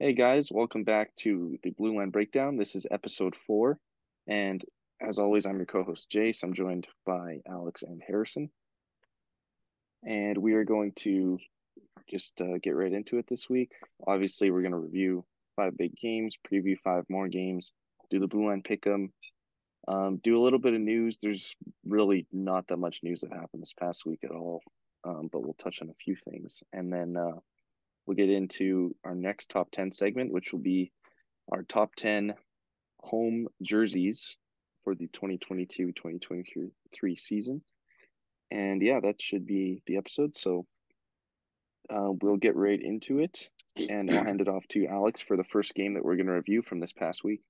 Hey guys, welcome back to the Blue Line Breakdown. This is episode four, and as always, I'm your co-host Jace. I'm joined by Alex and Harrison, and we are going to just uh, get right into it this week. Obviously, we're going to review five big games, preview five more games, do the Blue Line Pick'em, um, do a little bit of news. There's really not that much news that happened this past week at all, um, but we'll touch on a few things, and then. Uh, we'll get into our next top 10 segment, which will be our top 10 home jerseys for the 2022 2023 season. And yeah, that should be the episode. So uh, we'll get right into it. And I'll hand it off to Alex for the first game that we're going to review from this past week.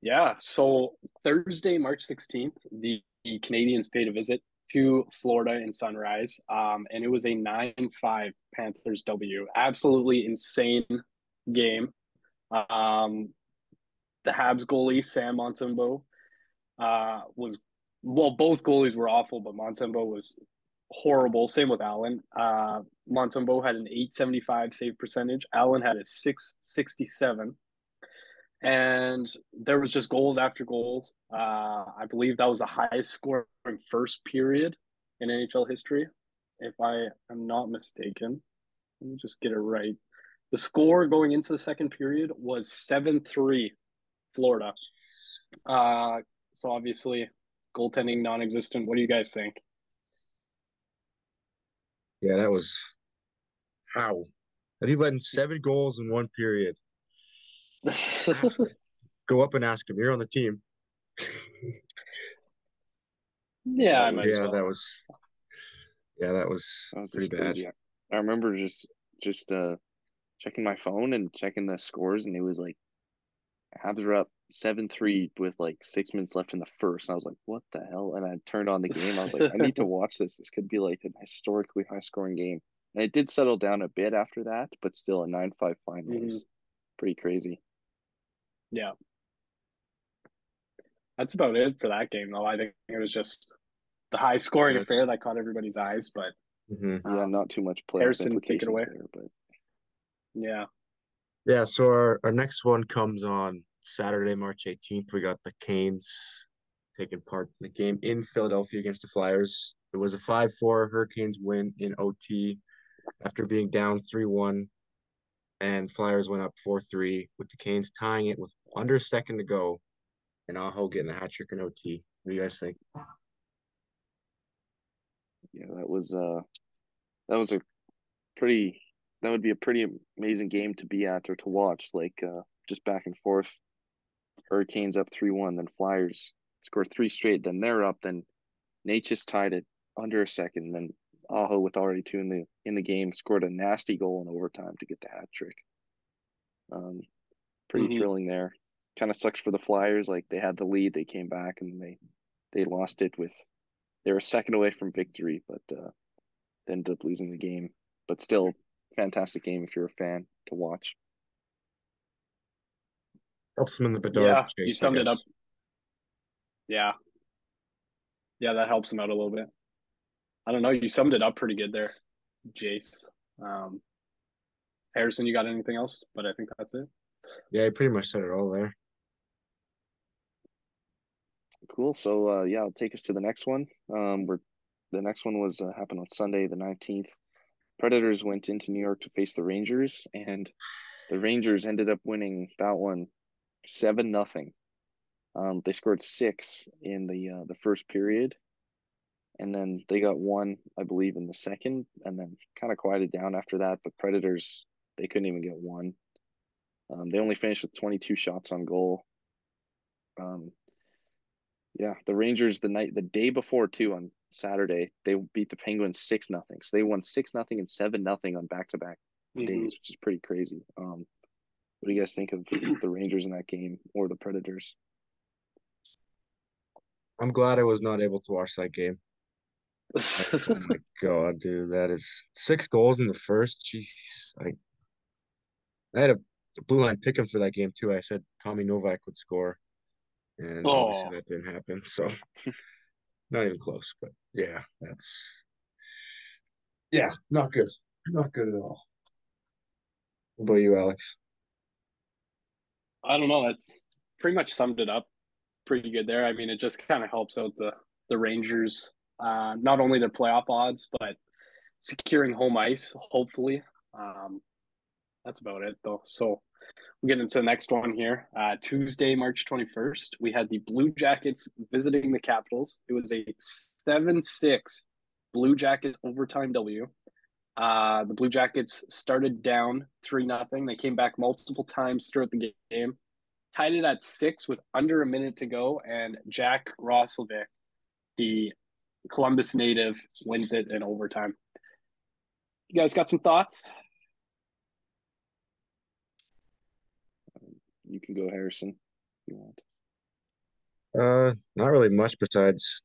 Yeah. So Thursday, March 16th, the Canadiens paid a visit to Florida in Sunrise, um, and it was a nine-five Panthers W. Absolutely insane game. Um, the Habs goalie Sam Montembeault uh, was well, both goalies were awful, but Montembeault was horrible. Same with Allen. Uh, Montembeault had an 875 save percentage. Allen had a 667 and there was just goals after goals. Uh, I believe that was the highest scoring first period in NHL history, if I am not mistaken. Let me just get it right. The score going into the second period was seven three, Florida. Uh, so obviously, goaltending non-existent. What do you guys think? Yeah, that was how. That he led in seven goals in one period. Go up and ask him. You're on the team. yeah, I yeah, that was yeah, that was, that was pretty bad. Crazy. I remember just just uh checking my phone and checking the scores, and it was like Habs were up seven three with like six minutes left in the first. And I was like, "What the hell?" And I turned on the game. I was like, "I need to watch this. This could be like a historically high scoring game." And it did settle down a bit after that, but still a nine five final mm-hmm. was pretty crazy. Yeah. That's about it for that game, though. I think it was just the high scoring yeah, affair that caught everybody's eyes, but mm-hmm. um, yeah, not too much play. Harrison, take it away. There, but yeah, yeah. So our our next one comes on Saturday, March eighteenth. We got the Canes taking part in the game in Philadelphia against the Flyers. It was a five four Hurricanes win in OT after being down three one and Flyers went up 4 3 with the Canes tying it with under a second to go and Aho getting the hat trick in OT. What do you guys think? Yeah, that was uh that was a pretty that would be a pretty amazing game to be at or to watch, like uh just back and forth. Hurricanes up three one, then Flyers score three straight, then they're up, then Necas tied it under a second, then Aho with already two in the in the game scored a nasty goal in overtime to get the hat trick. Um, pretty mm-hmm. thrilling there. Kind of sucks for the Flyers. Like they had the lead, they came back and they they lost it with they were a second away from victory, but uh, they ended up losing the game. But still, fantastic game if you're a fan to watch. Helps them in the Bedard. Yeah, Jace, you summed it up. Yeah, yeah, that helps them out a little bit. I don't know. You summed it up pretty good there, Jace. Um, Harrison, you got anything else? But I think that's it. Yeah, I pretty much said it all there. Cool. So uh, yeah, I'll take us to the next one. Um, we're the next one was uh, happened on Sunday, the nineteenth. Predators went into New York to face the Rangers, and the Rangers ended up winning that one seven nothing. Um, they scored six in the uh, the first period, and then they got one, I believe, in the second, and then kind of quieted down after that. But Predators, they couldn't even get one. Um, they only finished with 22 shots on goal. Um, yeah, the Rangers the night the day before too on Saturday they beat the Penguins six nothing. So they won six nothing and seven nothing on back to back days, which is pretty crazy. Um, what do you guys think of the Rangers in that game or the Predators? I'm glad I was not able to watch that game oh my god, dude, that is six goals in the first. Jeez, I I had a blue line pick'em for that game too. I said Tommy Novak would score, and oh. obviously that didn't happen. So not even close. But yeah, that's yeah, not good, not good at all. What about you, Alex? I don't know. That's pretty much summed it up pretty good there. I mean, it just kind of helps out the the Rangers, uh, not only their playoff odds, but securing home ice. Hopefully, um, that's about it though. So we get into the next one here. Uh, Tuesday, March twenty first, we had the Blue Jackets visiting the Capitals. It was a seven six Blue Jackets overtime W. Uh, the Blue Jackets started down three nothing. They came back multiple times throughout the game, tied it at six with under a minute to go, and Jack Roslovic, the Columbus native, wins it in overtime. You guys got some thoughts? You can go, Harrison, if you want. Uh, not really much besides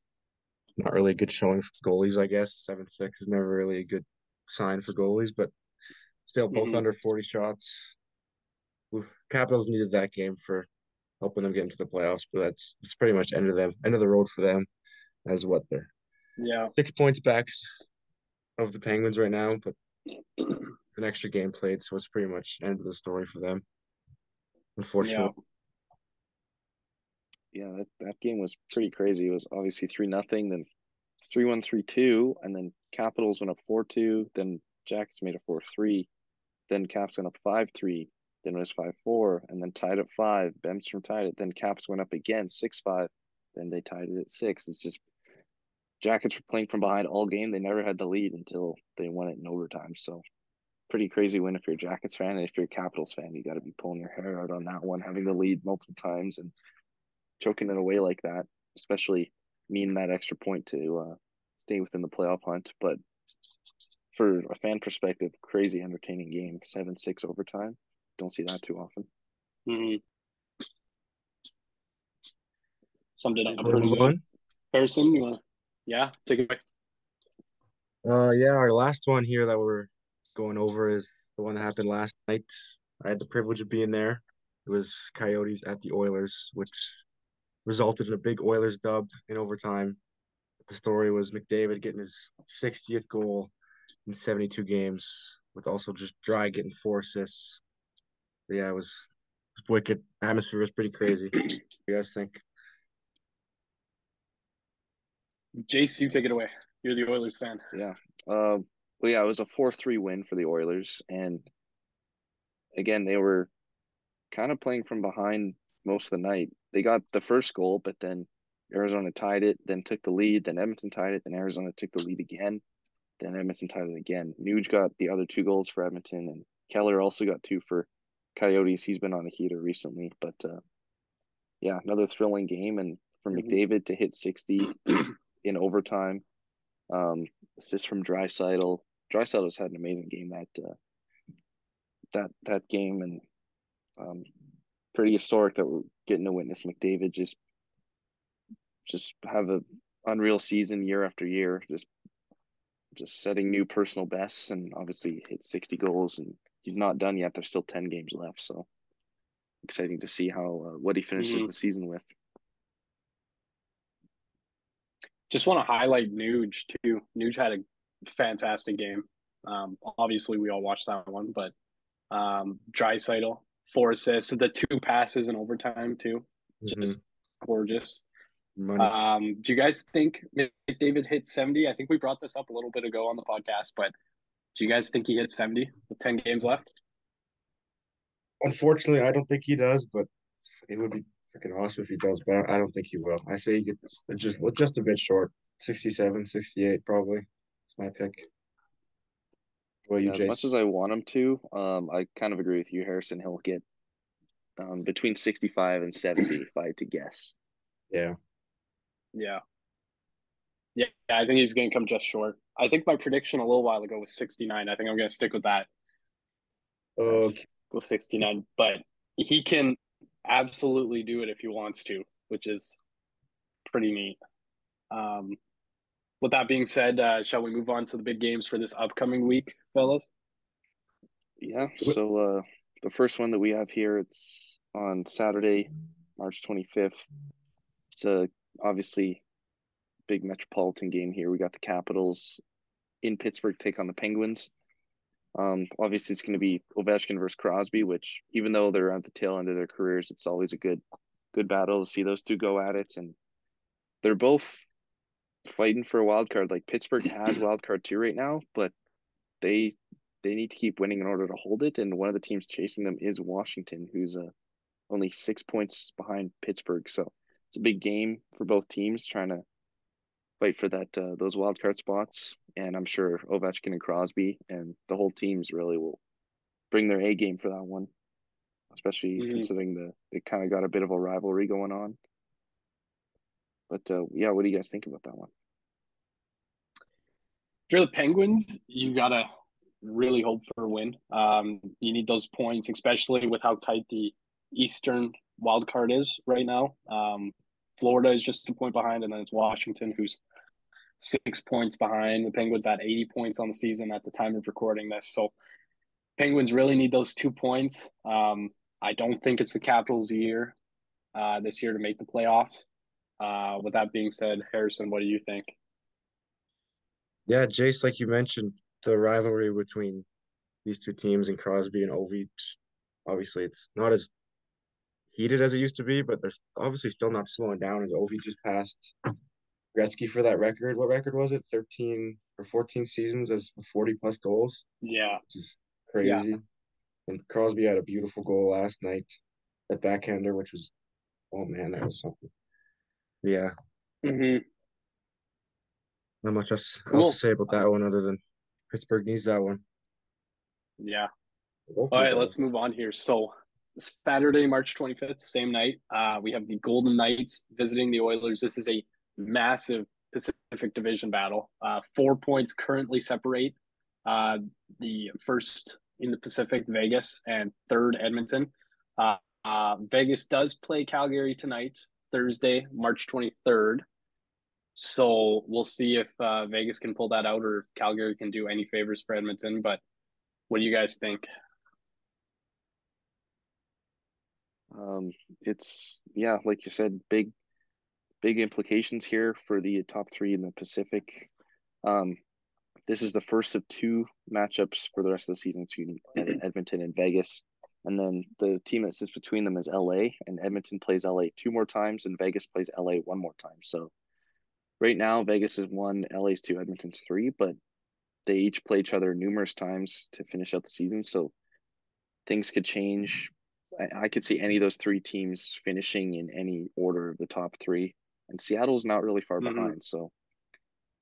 not really a good showing for goalies, I guess. Seven six is never really a good sign for goalies, but still both Mhm. under 40 shots. Oof, Capitals needed that game for helping them get into the playoffs, but that's it's pretty much end of them, end of the road for them as what they're Yeah. six points back of the Penguins right now, but an extra game played, so it's pretty much end of the story for them. Unfortunately. Yeah, that, that game was pretty crazy. It was obviously three nothing, then three one, three two, and then Capitals went up four two. Then Jackets made it four three. Then Caps went up five three. Then it was five four, and then tied at five. Bemstrom tied it. Then Caps went up again six five. Then they tied it at six. It's just Jackets were playing from behind all game. They never had the lead until they won it in overtime. So pretty crazy win if you're a Jackets fan. And if you're a Capitals fan, you got to be pulling your hair out on that one, having the lead multiple times and choking it away like that, especially needing that extra point to uh, stay within the playoff hunt. But for a fan perspective, crazy entertaining game. Seven six overtime. Don't see that too often. Mhm. Summed it up Wanna pretty move good. on? Harrison, you want? Yeah, take it away. Uh, yeah, our last one here that we're going over is the one that happened last night. I had the privilege of being there. It was Coyotes at the Oilers, which resulted in a big Oilers dub in overtime. The story was McDavid getting his 60th goal in 72 games, with also just Dry getting four assists. But yeah, it was, it was wicked. Atmosphere was pretty crazy. What do you guys think? Jace, you take it away. You're the Oilers fan. Yeah. Um. well, yeah, it was a four three win for the Oilers, and again, they were kind of playing from behind most of the night. They got the first goal, but then Arizona tied it, then took the lead, then Edmonton tied it, then Arizona took the lead again, then Edmonton tied it again. Nuge got the other two goals for Edmonton, and Keller also got two for Coyotes. He's been on a heater recently, but uh, yeah, another thrilling game, and for Mhm. McDavid to hit sixty in overtime. Um, assist from Draisaitl. Draisaitl's had an amazing game that uh, that that game, and um, pretty historic that we're getting to witness McDavid just just have a unreal season year after year, just just setting new personal bests, and obviously hit sixty goals, and he's not done yet. There's still ten games left, so exciting to see how uh, what he finishes Mhm. the season with. Just want to highlight Nuge too. Nuge had a fantastic game. Um, obviously, we all watched that one, but um, Draisaitl, four assists, the two passes in overtime too, just gorgeous. Money. Um, do you guys think McDavid hit 70? I think we brought this up a little bit ago on the podcast, but do you guys think he hit 70 with 10 games left? Unfortunately, I don't think he does, but it would be freaking awesome if he does, but I don't think he will. I say he gets just just a bit short. 67, 68 probably. It's my pick. What about you, Yeah, as much as I want him to, um, I kind of agree with you, Harrison. He'll get um, between 65 and 70, if I had to guess. Yeah. Yeah. Yeah, I think he's going to come just short. I think my prediction a little while ago was 69. I think I'm going to stick with that. Okay. Go 69, but he can absolutely do it if he wants to, which is pretty neat. Um, with that being said, uh, shall we move on to the big games for this upcoming week, fellas? Yeah, so uh, the first one that we have here, it's on Saturday, March 25th. It's a obviously big metropolitan game here. We got the Capitals in Pittsburgh take on the Penguins. Um, obviously, it's going to be Ovechkin versus Crosby, which even though they're at the tail end of their careers, it's always a good, good battle to see those two go at it. And they're both fighting for a wild card. Like Pittsburgh has wild card two right now, but they they need to keep winning in order to hold it. And one of the teams chasing them is Washington, who's uh, only six points behind Pittsburgh. So it's a big game for both teams trying to fight for that uh, those wild card spots. And I'm sure Ovechkin and Crosby and the whole teams really will bring their A game for that one, especially mm-hmm. considering the they kind of got a bit of a rivalry going on. But uh, yeah, what do you guys think about that one? If you're the Penguins, you gotta really hope for a win. Um, you need those points, especially with how tight the Eastern wild card is right now. Um, Florida is just a point behind, and then it's Washington, who's six points behind. The Penguins at 80 points on the season at the time of recording this. So Penguins really need those two points. Um, I don't think it's the Capitals' year uh, this year to make the playoffs. Uh, with that being said, Harrison, what do you think? Yeah, Jace, like you mentioned, the rivalry between these two teams and Crosby and Ovi, obviously it's not as heated as it used to be, but they're obviously still not slowing down as Ovi just passed Gretzky for that record. What record was it? 13 or 14 seasons as 40 plus goals. Yeah. Just crazy. Yeah. And Crosby had a beautiful goal last night at backhander, which was, oh man, that was something. Yeah. Mm-hmm. Not much else, cool. else to say about that one other than Pittsburgh needs that one. Yeah. All right, let's move on here. So Saturday, March 25th, same night, uh, we have the Golden Knights visiting the Oilers. This is a massive Pacific Division battle. Uh, four points currently separate uh, the first in the Pacific, Vegas, and third, Edmonton. Uh, uh, Vegas does play Calgary tonight, Thursday, March 23rd. So we'll see if uh, Vegas can pull that out or if Calgary can do any favors for Edmonton. But what do you guys think? Um, it's yeah, like you said, big big implications here for the top three in the Pacific. Um, this is the first of two matchups for the rest of the season between Edmonton and Vegas. And then the team that sits between them is LA, and Edmonton plays LA two more times, and Vegas plays LA one more time. So right now, Vegas is one, LA's two, Edmonton's three, but they each play each other numerous times to finish out the season. So things could change. I, I could see any of those three teams finishing in any order of the top three and Seattle's not really far mm-hmm. behind. So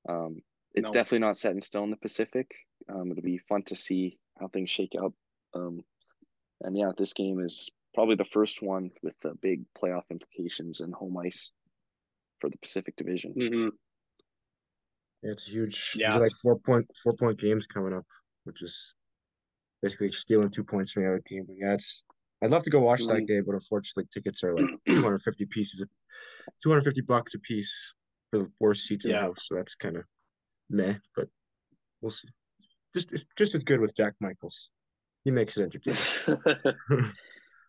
um, it's no. definitely not set in stone. The Pacific. Um, it'll be fun to see how things shake out. Um, and yeah, this game is probably the first one with the big playoff implications and home ice for the Pacific Division. Mm-hmm. Yeah, it's huge. Yeah, like four point four point games coming up, which is basically stealing two points from the other team. But yeah, it's I'd love to go watch that game, but unfortunately, tickets are like 250 pieces, 250 bucks a piece for the worst seats in yeah. the house. So that's kind of meh, but we'll see. Just it's just as good with Jack Michaels. He makes it entertaining.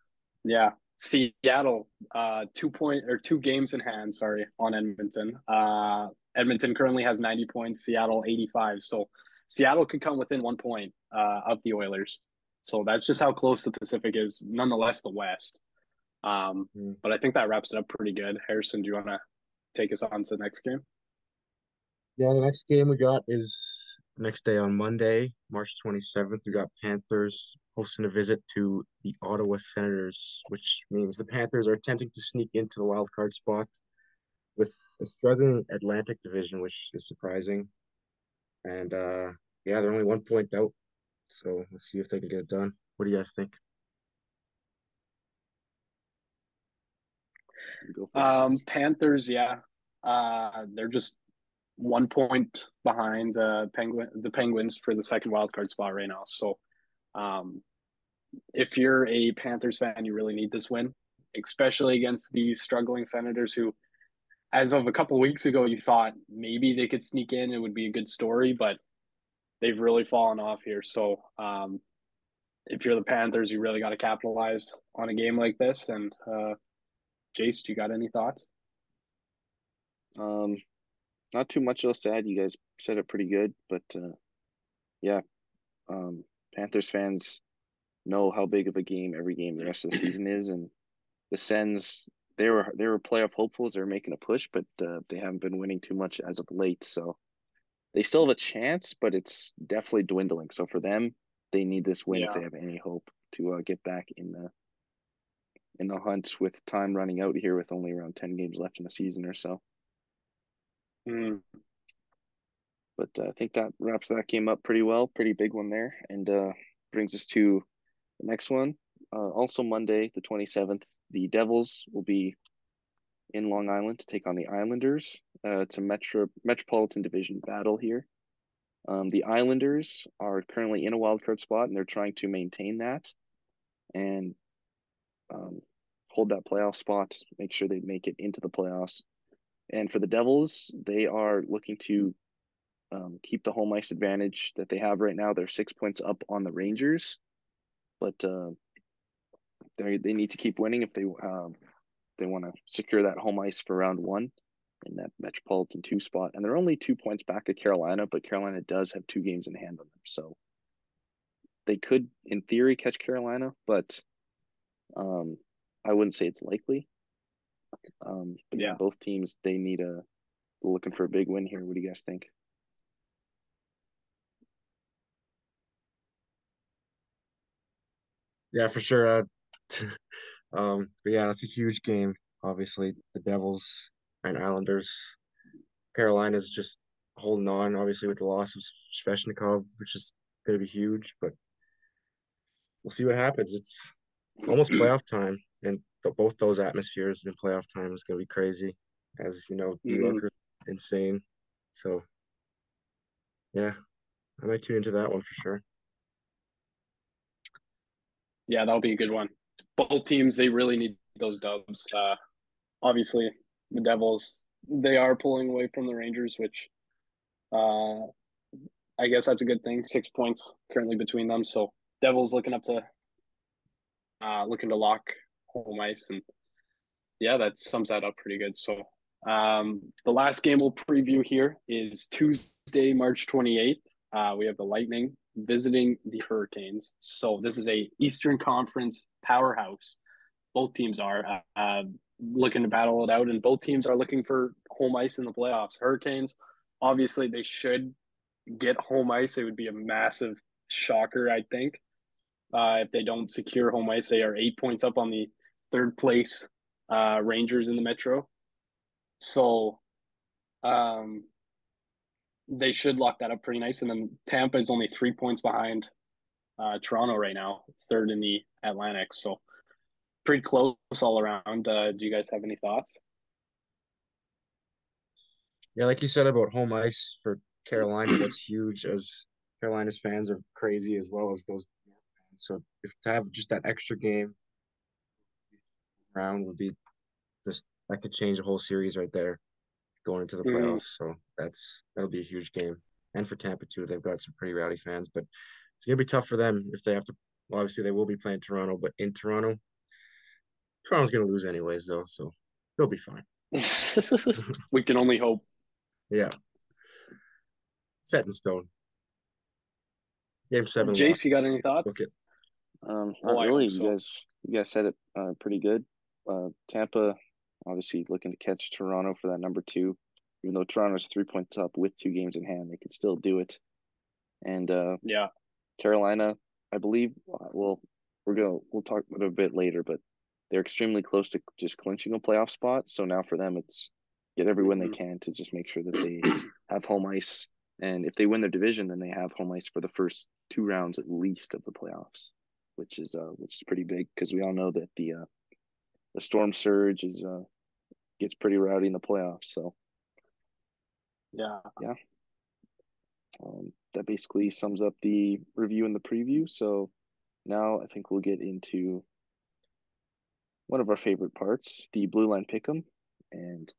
yeah, Seattle, uh, two point or two games in hand. Sorry, on Edmonton. Uh, Edmonton currently has 90 points. Seattle 85. So Seattle could come within one point uh, of the Oilers. So that's just how close the Pacific is, nonetheless, the West. Um, mm. But I think that wraps it up pretty good. Harrison, do you want to take us on to the next game? Yeah, the next game we got is next day on Monday, March 27th. We got Panthers hosting a visit to the Ottawa Senators, which means the Panthers are attempting to sneak into the wild card spot with a struggling Atlantic division, which is surprising. And uh, yeah, they're only one point out so let's see if they can get it done. What do you guys think? Um, Panthers, yeah, uh, they're just one point behind uh, Penguin the Penguins for the second wild card spot right now. So, um, if you're a Panthers fan, you really need this win, especially against these struggling Senators who, as of a couple weeks ago, you thought maybe they could sneak in. It would be a good story, but they've really fallen off here. So um, if you're the Panthers, you really got to capitalize on a game like this. And uh, Jace, do you got any thoughts? Um, not too much else to add. You guys said it pretty good, but uh, yeah, um, Panthers fans know how big of a game every game the rest of the season is, and the Sens they were they were playoff hopefuls. They were making a push, but uh, they haven't been winning too much as of late. So they still have a chance, but it's definitely dwindling. So for them, they need this win yeah. if they have any hope to uh, get back in the in the hunt with time running out here with only around 10 games left in the season or so. Mm. But uh, I think that wraps that game up pretty well. Pretty big one there. And uh, brings us to the next one. Uh, also, Monday, the 27th, the Devils will be in Long Island to take on the Islanders. Uh, it's a metro metropolitan division battle here. Um, the Islanders are currently in a wildcard spot, and they're trying to maintain that and um, hold that playoff spot, make sure they make it into the playoffs. And for the Devils, they are looking to um, keep the home ice advantage that they have right now. They're six points up on the Rangers, but uh, they they need to keep winning if they um, they want to secure that home ice for round one in that Metropolitan two spot. And they're only two points back of Carolina, but Carolina does have two games in hand on them, so they could, in theory, catch Carolina, but um, I wouldn't say it's likely. Um, but yeah, both teams they need a looking for a big win here. What do you guys think? Yeah, for sure. Uh, um, but yeah, that's a huge game. Obviously, the Devils and Islanders. Carolina's just holding on, obviously, with the loss of Svechnikov, which is going to be huge. But we'll see what happens. It's almost playoff time, and both those atmospheres in playoff time is going to be crazy. As you know, New mm-hmm. Insane. So, yeah, I might tune into that one for sure. Yeah, that'll be a good one. Both teams, they really need those dubs. Uh, obviously, the Devils, they are pulling away from the Rangers, which uh, I guess that's a good thing. Six points currently between them. So Devils looking up to uh, looking to lock home ice, and yeah, that sums that up pretty good. So um, the last game we'll preview here is Tuesday, March twenty eighth. Uh, we have the Lightning visiting the Hurricanes. So this is a Eastern Conference powerhouse. Both teams are uh, uh, looking to battle it out, and both teams are looking for home ice in the playoffs. Hurricanes, obviously, they should get home ice. It would be a massive shocker, I think. Uh, if they don't secure home ice, they are eight points up on the third place uh, Rangers in the Metro. So um, they should lock that up pretty nice. And then Tampa is only three points behind uh, Toronto right now, third in the Atlantic. So pretty close all around. Uh, do you guys have any thoughts? Yeah, like you said about home ice for Carolina, that's huge. As Carolina's fans are crazy as well as those fans. so if to have just that extra game round would be just that could change the whole series right there going into the mm-hmm. playoffs. Mm-hmm. So that's that'll be a huge game. And for Tampa too, they've got some pretty rowdy fans, but it's gonna be tough for them if they have to well, obviously they will be playing Toronto, but in Toronto, Toronto's gonna lose anyways though, so they'll be fine. we can only hope. Yeah. Set in stone. Game seven. Jace, lost. you got any thoughts? Okay. Um, not oh, really. You guys, you guys said it uh, pretty good. Uh, Tampa, obviously looking to catch Toronto for that number two. Even though Toronto's three points up with two games in hand, they could still do it. And uh, yeah, Carolina, I believe. Uh, well, we're gonna we'll talk about it a bit later, but they're extremely close to just clinching a playoff spot. So now for them, it's get every win mm-hmm. they can to just make sure that they have home ice. And if they win their division, then they have home ice for the first two rounds at least of the playoffs which is uh which is pretty big because we all know that the uh the storm surge is uh gets pretty rowdy in the playoffs. So yeah, yeah. Um, that basically sums up the review and the preview. So now I think we'll get into one of our favorite parts, the blue line pick'em, and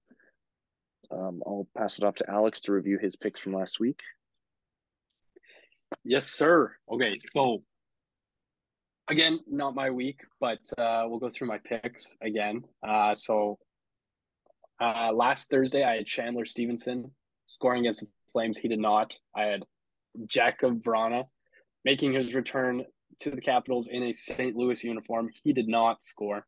um, I'll pass it off to Alex to review his picks from last week. Yes, sir. Okay, so again, not my week, but uh, we'll go through my picks again. Uh, so uh, last Thursday, I had Chandler Stephenson scoring against the Flames. He did not. I had Jakub Vrana making his return to the Capitals in a St. Louis uniform. He did not score.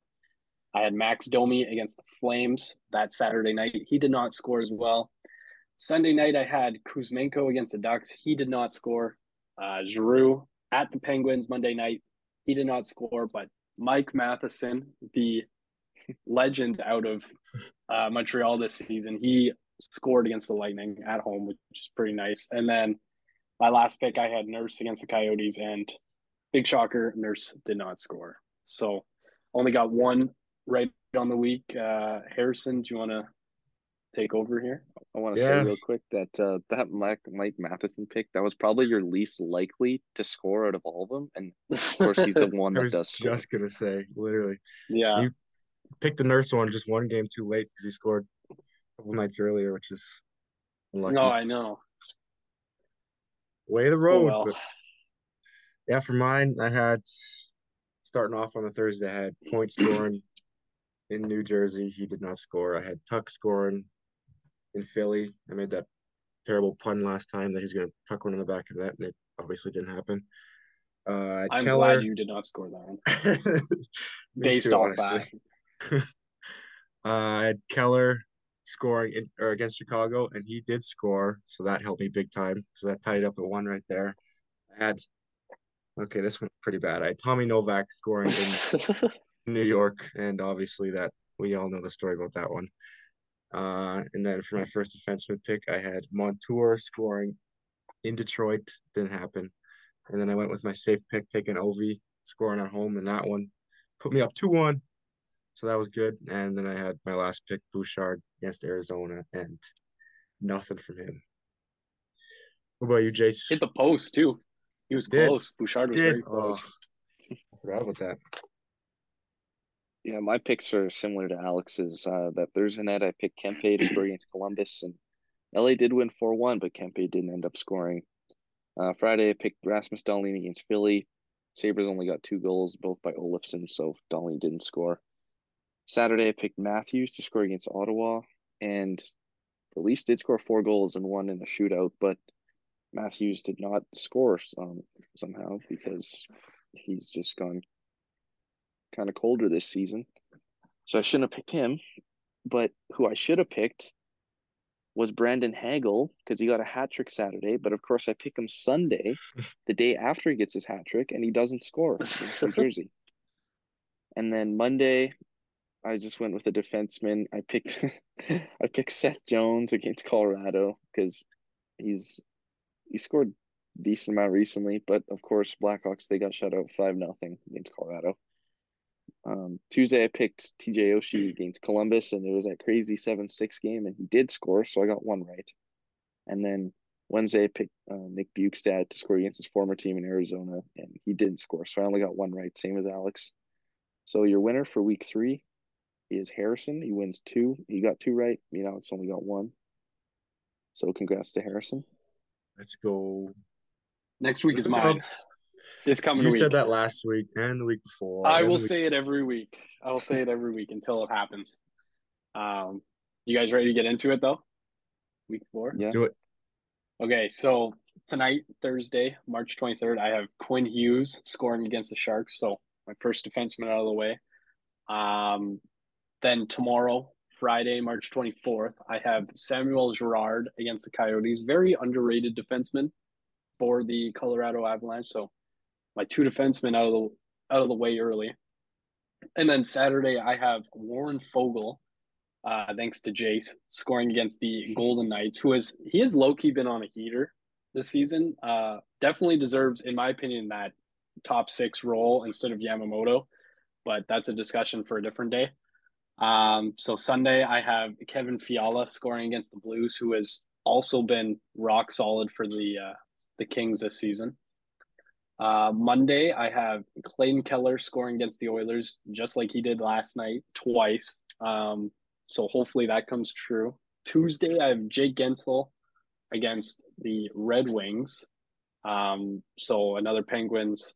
I had Max Domi against the Flames that Saturday night. He did not score as well. Sunday night, I had Kuzmenko against the Ducks. He did not score. Uh, Giroux at the Penguins Monday night. He did not score, but Mike Matheson, the legend out of uh, Montreal this season, he scored against the Lightning at home, which is pretty nice. And then my last pick, I had Nurse against the Coyotes, and big shocker, Nurse did not score. So only got one right on the week. Uh, Harrison, do you want to take over here? I want to Yeah. say real quick that uh, that Mike Mike Matheson pick that was probably your least likely to score out of all of them, and of course he's the one I that was does score. just gonna say, literally, yeah. You- picked the nurse one just one game too late because he scored a couple nights earlier, which is unlucky. No, I know. Way the Oh, road. well. but yeah, for mine, I had starting off on the Thursday, I had point scoring in New Jersey. He did not score. I had Tuch scoring in Philly. I made that terrible pun last time that he's going to tuck one in the back of that, and it obviously didn't happen. Uh, I'm Keller. glad you did not score that one. Based too, off honestly. that. Uh, I had Keller scoring in, or against Chicago, and he did score, so that helped me big time. So that tied it up at one right there. I had okay, this one's pretty bad. I had Tommy Novak scoring in New York, and obviously that we all know the story about that one. Uh, and then for my first defenseman pick, I had Montour scoring in Detroit. Didn't happen. And then I went with my safe pick, taking Ovi scoring at home, and that one put me up two one. So that was good. And then I had my last pick, Bouchard against Arizona, and nothing from him. What about you, Jace? Hit the post too. He was Did. close. Bouchard was Did. very close. I forgot about that. Yeah, my picks are similar to Alex's. Uh, that Thursday night, I picked Kempe to score against Columbus, and LA did win 4 1, but Kempe didn't end up scoring. Uh, Friday, I picked Rasmus Dahlin against Philly. Sabres only got two goals, both by Olofsson, so Dahlin didn't score. Saturday, I picked Matthews to score against Ottawa, and the Leafs did score four goals and one in a shootout, but Matthews did not score um, somehow because he's just gone kind of colder this season. So I shouldn't have picked him. But who I should have picked was Brandon Hagel because he got a hat trick Saturday. But of course, I pick him Sunday, the day after he gets his hat trick, and he doesn't score against New Jersey. And then Monday, I just went with a defenseman. I picked I picked Seth Jones against Colorado because he's he scored decent amount recently, but of course Blackhawks they got shut out five nothing against Colorado. Um, Tuesday I picked TJ Oshie against Columbus, and it was that crazy seven six game, and he did score, so I got one right. And then Wednesday I picked uh, Nick Bjugstad to score against his former team in Arizona, and he didn't score, so I only got one right, same as Alex. So your winner for week three is Harrison. He wins two. He got two right. Me and Alex only got one. So congrats to Harrison. Let's go. Next week is mine. This coming You week. said that last week and the week before. I will the week- say it every week. I will say it every week until it happens. Um, you guys ready to get into it though? Week four. Yeah. do it. Okay, so tonight, Thursday, March 23rd, I have Quinn Hughes scoring against the Sharks. So my first defenseman out of the way. Um, then tomorrow, Friday, March 24th, I have Samuel Girard against the Coyotes. Very underrated defenseman for the Colorado Avalanche. So my two defensemen out of the out of the way early. And then Saturday, I have Warren Foegele, uh, thanks to Jace, scoring against the Golden Knights, who has he has low key been on a heater this season. Uh, definitely deserves, in my opinion, that top six role instead of Yamamoto, but that's a discussion for a different day. Um, so Sunday, I have Kevin Fiala scoring against the Blues, who has also been rock solid for the uh, the Kings this season. Uh, Monday, I have Clayton Keller scoring against the Oilers, just like he did last night, twice. Um, so hopefully that comes true. Tuesday, I have Jake Guentzel against the Red Wings. Um, so another Penguins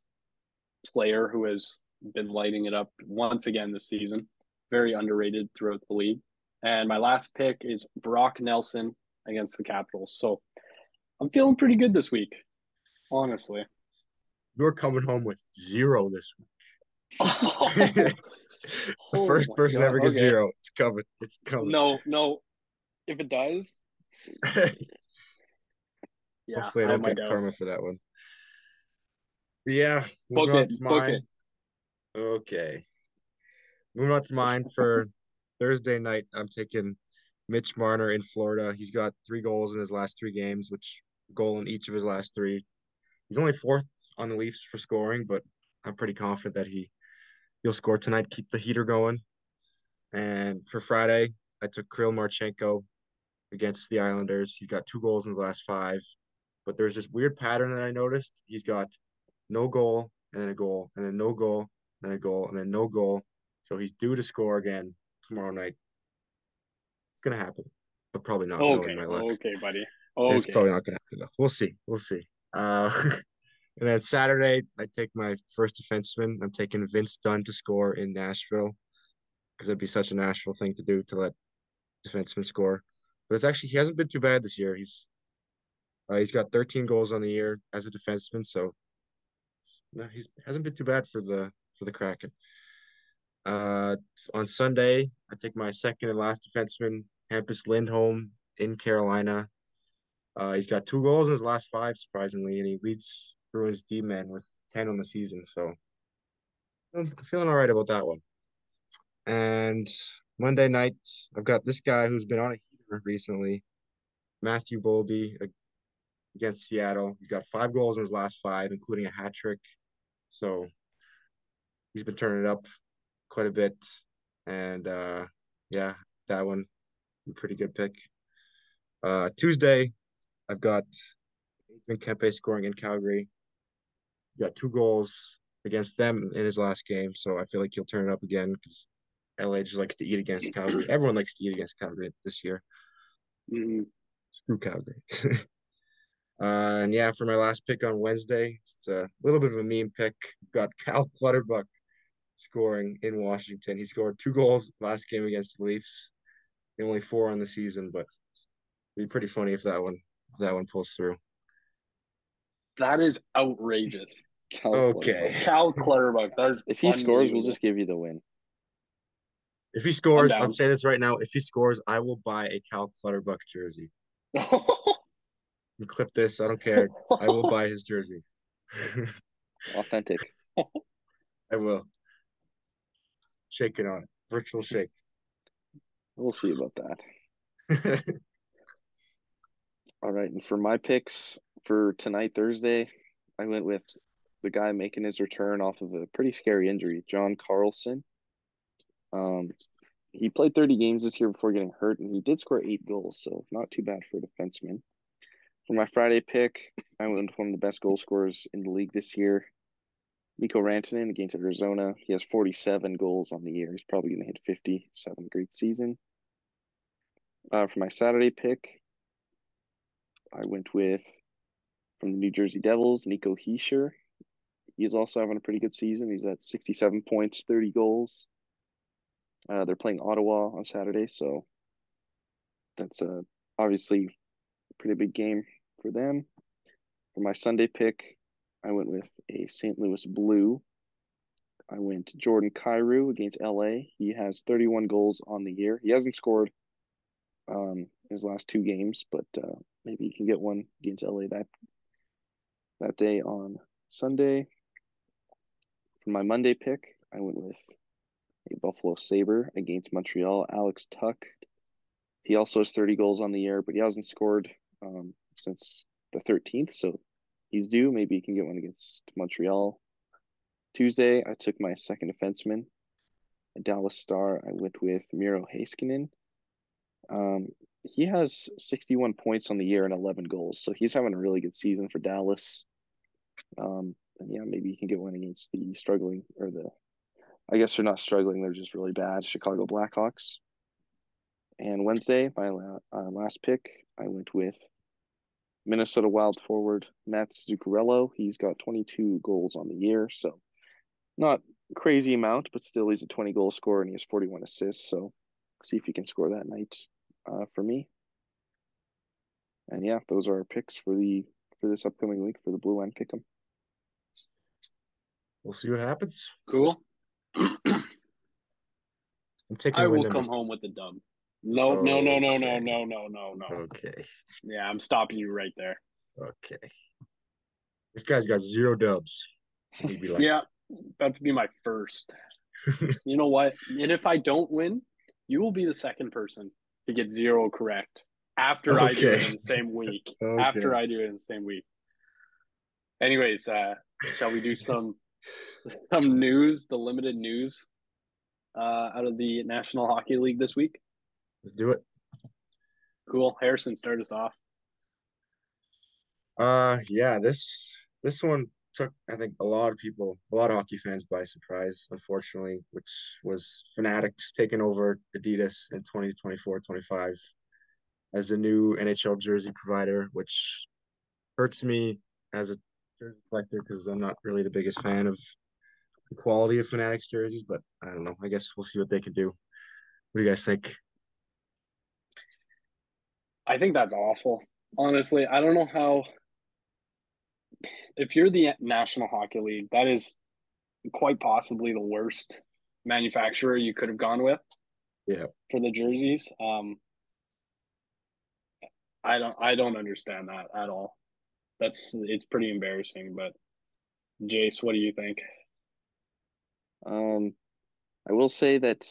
player who has been lighting it up once again this season. Very underrated throughout the league. And my last pick is Brock Nelson against the Capitals. So I'm feeling pretty good this week, honestly. You're coming home with zero this week. the the first person ever gets okay. zero. It's coming. It's coming. No, no. If it does, yeah, Hopefully, I don't get karma for that one. Yeah, Book on it, to book mine. it. Okay. Moving on to mine for Thursday night. I'm taking Mitch Marner in Florida. He's got three goals in his last three games, which goal in each of his last three. He's only fourth on the Leafs for scoring, but I'm pretty confident that he he'll score tonight, keep the heater going. And for Friday, I took Kirill Marchenko against the Islanders. He's got two goals in the last five, but there's this weird pattern that I noticed. He's got no goal and then a goal and then no goal and then a goal and then no goal. So he's due to score again tomorrow night. It's gonna happen, but probably not Okay, my luck. okay, buddy. It's probably not gonna happen though. We'll see. We'll see. Uh, and then Saturday, I take my first defenseman. I'm taking Vince Dunn to score in Nashville because it'd be such a Nashville thing to do to let defensemen score. But it's actually he hasn't been too bad this year. He's uh, he's got 13 goals on the year as a defenseman, so no, he's hasn't been too bad for the for the Kraken. Uh, on Sunday, I take my second and last defenseman, Hampus Lindholm in Carolina. Uh, he's got two goals in his last five, surprisingly, and he leads Bruins D man with 10 on the season. So I'm feeling all right about that one. And Monday night, I've got this guy who's been on a heater recently, Matthew Boldy against Seattle. He's got five goals in his last five, including a hat trick. So he's been turning it up quite a bit. And uh, yeah, that one, pretty good pick. Uh, Tuesday, I've got Adrian Kempe scoring in Calgary. He got two goals against them in his last game, so I feel like he'll turn it up again because LA just likes to eat against Calgary. Everyone likes to eat against Calgary this year. Mhm. Screw Calgary. uh, and yeah, for my last pick on Wednesday, it's a little bit of a meme pick. Got Cal Clutterbuck scoring in Washington. He scored two goals last game against the Leafs. Only four on the season, but it'd be pretty funny if that one if that one pulls through. That is outrageous. Cal Okay. Clutterbuck. Cal Clutterbuck. That is If he scores, we'll just give you the win. If he scores, down. I'm saying this right now. If he scores, I will buy a Cal Clutterbuck jersey. You clip this. I don't care. I will buy his jersey. Authentic. I will. Shake it on it. Virtual shake. We'll see about that. All right, and for my picks for tonight, Thursday, I went with the guy making his return off of a pretty scary injury, John Carlson. Um, he played 30 games this year before getting hurt, and he did score eight goals, so not too bad for a defenseman. For my Friday pick, I went with one of the best goal scorers in the league this year, Mikko Rantanen against Arizona. He has 47 goals on the year. He's probably going to hit 50. He's having a great season. Uh, for my Saturday pick, I went with from the New Jersey Devils, Nico Hischier. He's also having a pretty good season. He's at 67 points, 30 goals. Uh, they're playing Ottawa on Saturday, so that's uh, obviously a pretty big game for them. For my Sunday pick, I went with a St. Louis Blue. I went Jordan Kyrou against LA. He has 31 goals on the year. He hasn't scored um his last two games, but uh, maybe he can get one against LA that that day on Sunday. For my Monday pick, I went with a Buffalo Saber against Montreal, Alex Tuch. He also has 30 goals on the year, but he hasn't scored um, since the 13th, so he's due. Maybe he can get one against Montreal. Tuesday, I took my second defenseman, a Dallas Star. I went with Miro Heiskanen. Um, he has 61 points on the year and 11 goals, so he's having a really good season for Dallas. Um, and yeah, maybe you can get one against the struggling or the, I guess they're not struggling; they're just really bad Chicago Blackhawks. And Wednesday, my la- uh, last pick, I went with Minnesota Wild forward Matt Zuccarello. He's got 22 goals on the year, so not crazy amount, but still he's a 20 goal scorer and he has 41 assists. So see if he can score that night uh, for me. And yeah, those are our picks for the for this upcoming week for the Blue Line Pick'em. we'll see what happens. Cool. I'm taking I will come home with the dub. No, no, no, no, no, no, no, no, no. Okay. Yeah, I'm stopping you right there. Okay. This guy's got zero dubs. He'd be like, Yeah, about to be my first. You know what? And if I don't win, you will be the second person to get zero correct after I do it in the same week. Okay. After I do it in the same week. Anyways, uh, shall we do some some news, the limited news uh, out of the National Hockey League this week? let's do it. Cool. Harrison, start us off. Uh yeah, this this one took I think a lot of people, a lot of hockey fans by surprise, unfortunately, which was Fanatics taking over Adidas in 2024-25 as a new NHL jersey provider, which hurts me as a jersey collector because I'm not really the biggest fan of the quality of Fanatics jerseys, but I don't know. I guess we'll see what they can do. What do you guys think? I think that's awful. Honestly, I don't know how. If you're the National Hockey League, that is quite possibly the worst manufacturer you could have gone with. Yeah. For the jerseys, um, I don't, I don't understand that at all. That's it's pretty embarrassing. But Jace, what do you think? Um, I will say that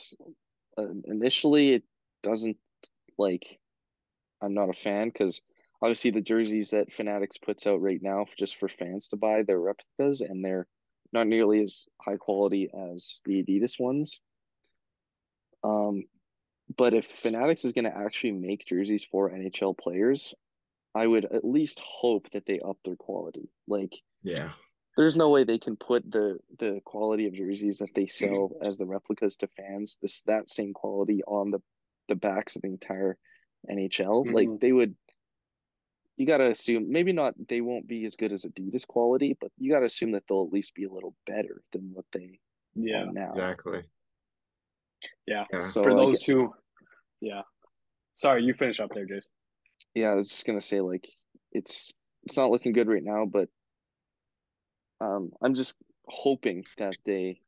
uh, initially it doesn't like I'm not a fan because obviously the jerseys that Fanatics puts out right now just for fans to buy, they're replicas and they're not nearly as high quality as the Adidas ones. Um, but if Fanatics is going to actually make jerseys for NHL players, I would at least hope that they up their quality. Like Yeah. there's no way they can put the the quality of jerseys that they sell as the replicas to fans this that same quality on the the backs of the entire NHL. Mhm. Like they would you got to assume maybe not they won't be as good as Adidas quality, but you got to assume that they'll at least be a little better than what they Yeah, are now. Exactly. yeah. Yeah. So For like, those who, yeah. Sorry, you finish up there, Jace. yeah, I was just gonna say like it's it's not looking good right now, but um, I'm just hoping that they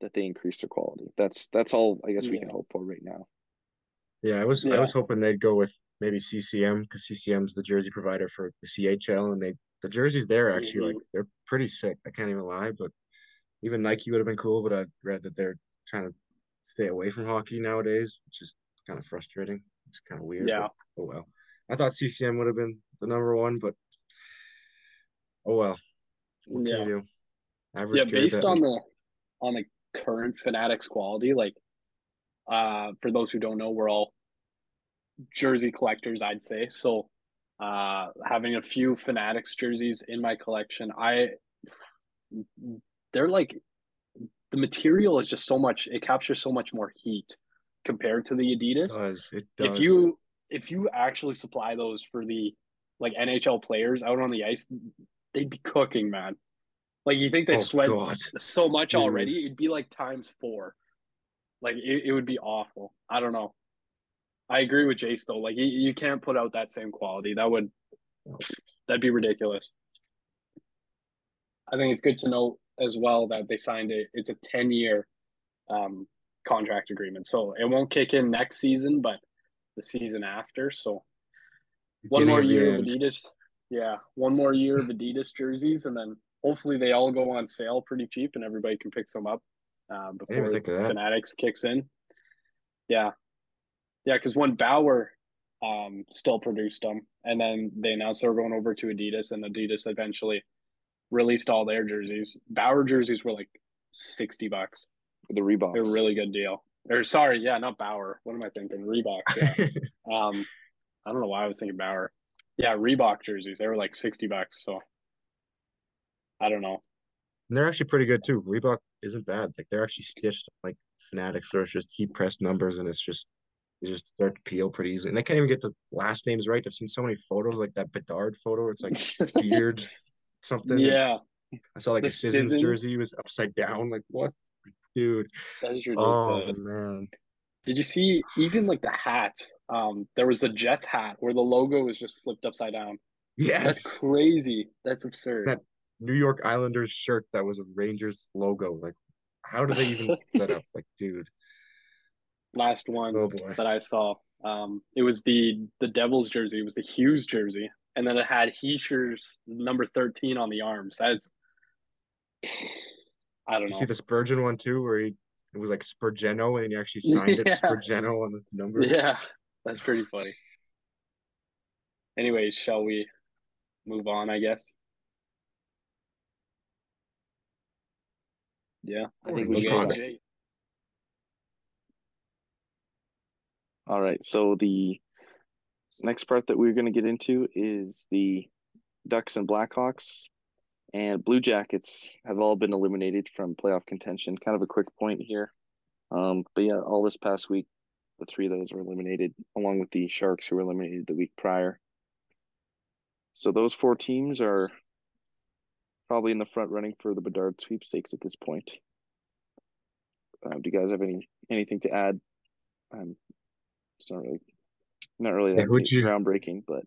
that they increase their quality. That's that's all I guess we can hope for right now. Yeah, I was I was hoping they'd go with maybe CCM because CCM's the jersey provider for the CHL, and they the jerseys there actually like Mhm. they're pretty sick. I can't even lie, but even Nike would have been cool, but I read that they're trying to stay away from hockey nowadays, which is kind of frustrating. It's kind of weird. Yeah. oh well. I thought CCM would have been the number one, but oh well. What Yeah. can you do? Average yeah based on the on the current fanatics quality like uh for those who don't know we're all jersey collectors i'd say so uh having a few fanatics jerseys in my collection i they're like the material is just so much it captures so much more heat compared to the adidas It does it does if you if you actually supply those for the like nhl players out on the ice they'd be cooking man like you think they oh sweat God. so much Dude. already, it'd be like times four. Like it, it would be awful. I don't know. I agree with Jace though. Like you, you can't put out that same quality. That would that'd be ridiculous. I think it's good to know as well that they signed it. It's a ten year um, contract agreement, so it won't kick in next season, but the season after. So one more year of. Adidas. Yeah, one more year of Adidas jerseys, and then hopefully they all go on sale pretty cheap, and everybody can pick some up uh, before think of that. Fanatics kicks in. Yeah, yeah, because when Bauer um, still produced them, and then they announced they were going over to Adidas, and Adidas eventually released all their jerseys. Bauer jerseys were like sixty bucks. For the Reeboks. They're a really good deal. Or sorry, yeah, not Bauer. What am I thinking? Reebok. Yeah. Um, I don't know why I was thinking Bauer. Yeah, Reebok jerseys. They were like sixty bucks. So I don't know. And they're actually pretty good too. Reebok isn't bad. Like they're actually stitched like Fanatics, where it's just heat pressed numbers, and it's just they just start to peel pretty easily. And they can't even get the last names right. I've seen so many photos, like that Bedard photo. It's like beard something. yeah, I saw like The a Sissons jersey was upside down. Like what, dude? that is ridiculous. Oh man, Did you see even like the hats? Um, there was a Jets hat where the logo was just flipped upside down. Yes, that's crazy. That's absurd. That- New York Islanders shirt that was a Rangers logo. Like, how do they even put that up? Like, dude. Last one Oh that I saw. Um, it was the the Devils jersey. It was the Hughes jersey, and then it had Hischier's number thirteen on the arms. That's I don't You know. see the Spurgeon one too, where he it was like Spurgeno and he actually signed it Yeah. Spurgeno on the number. Yeah, that's pretty funny. Anyways, shall we move on? I guess. Yeah. I think we Okay. should start. Jay. All right, so the next part that we're going to get into is the Ducks and Blackhawks and Blue Jackets have all been eliminated from playoff contention. Kind of a quick point here. Um, but yeah, all this past week, the three of those were eliminated, along with the Sharks, who were eliminated the week prior. So those four teams are probably in the front running for the Bedard sweepstakes at this point. Um, do you guys have any anything to add? Um, it's not really, not really that would big- you- groundbreaking, but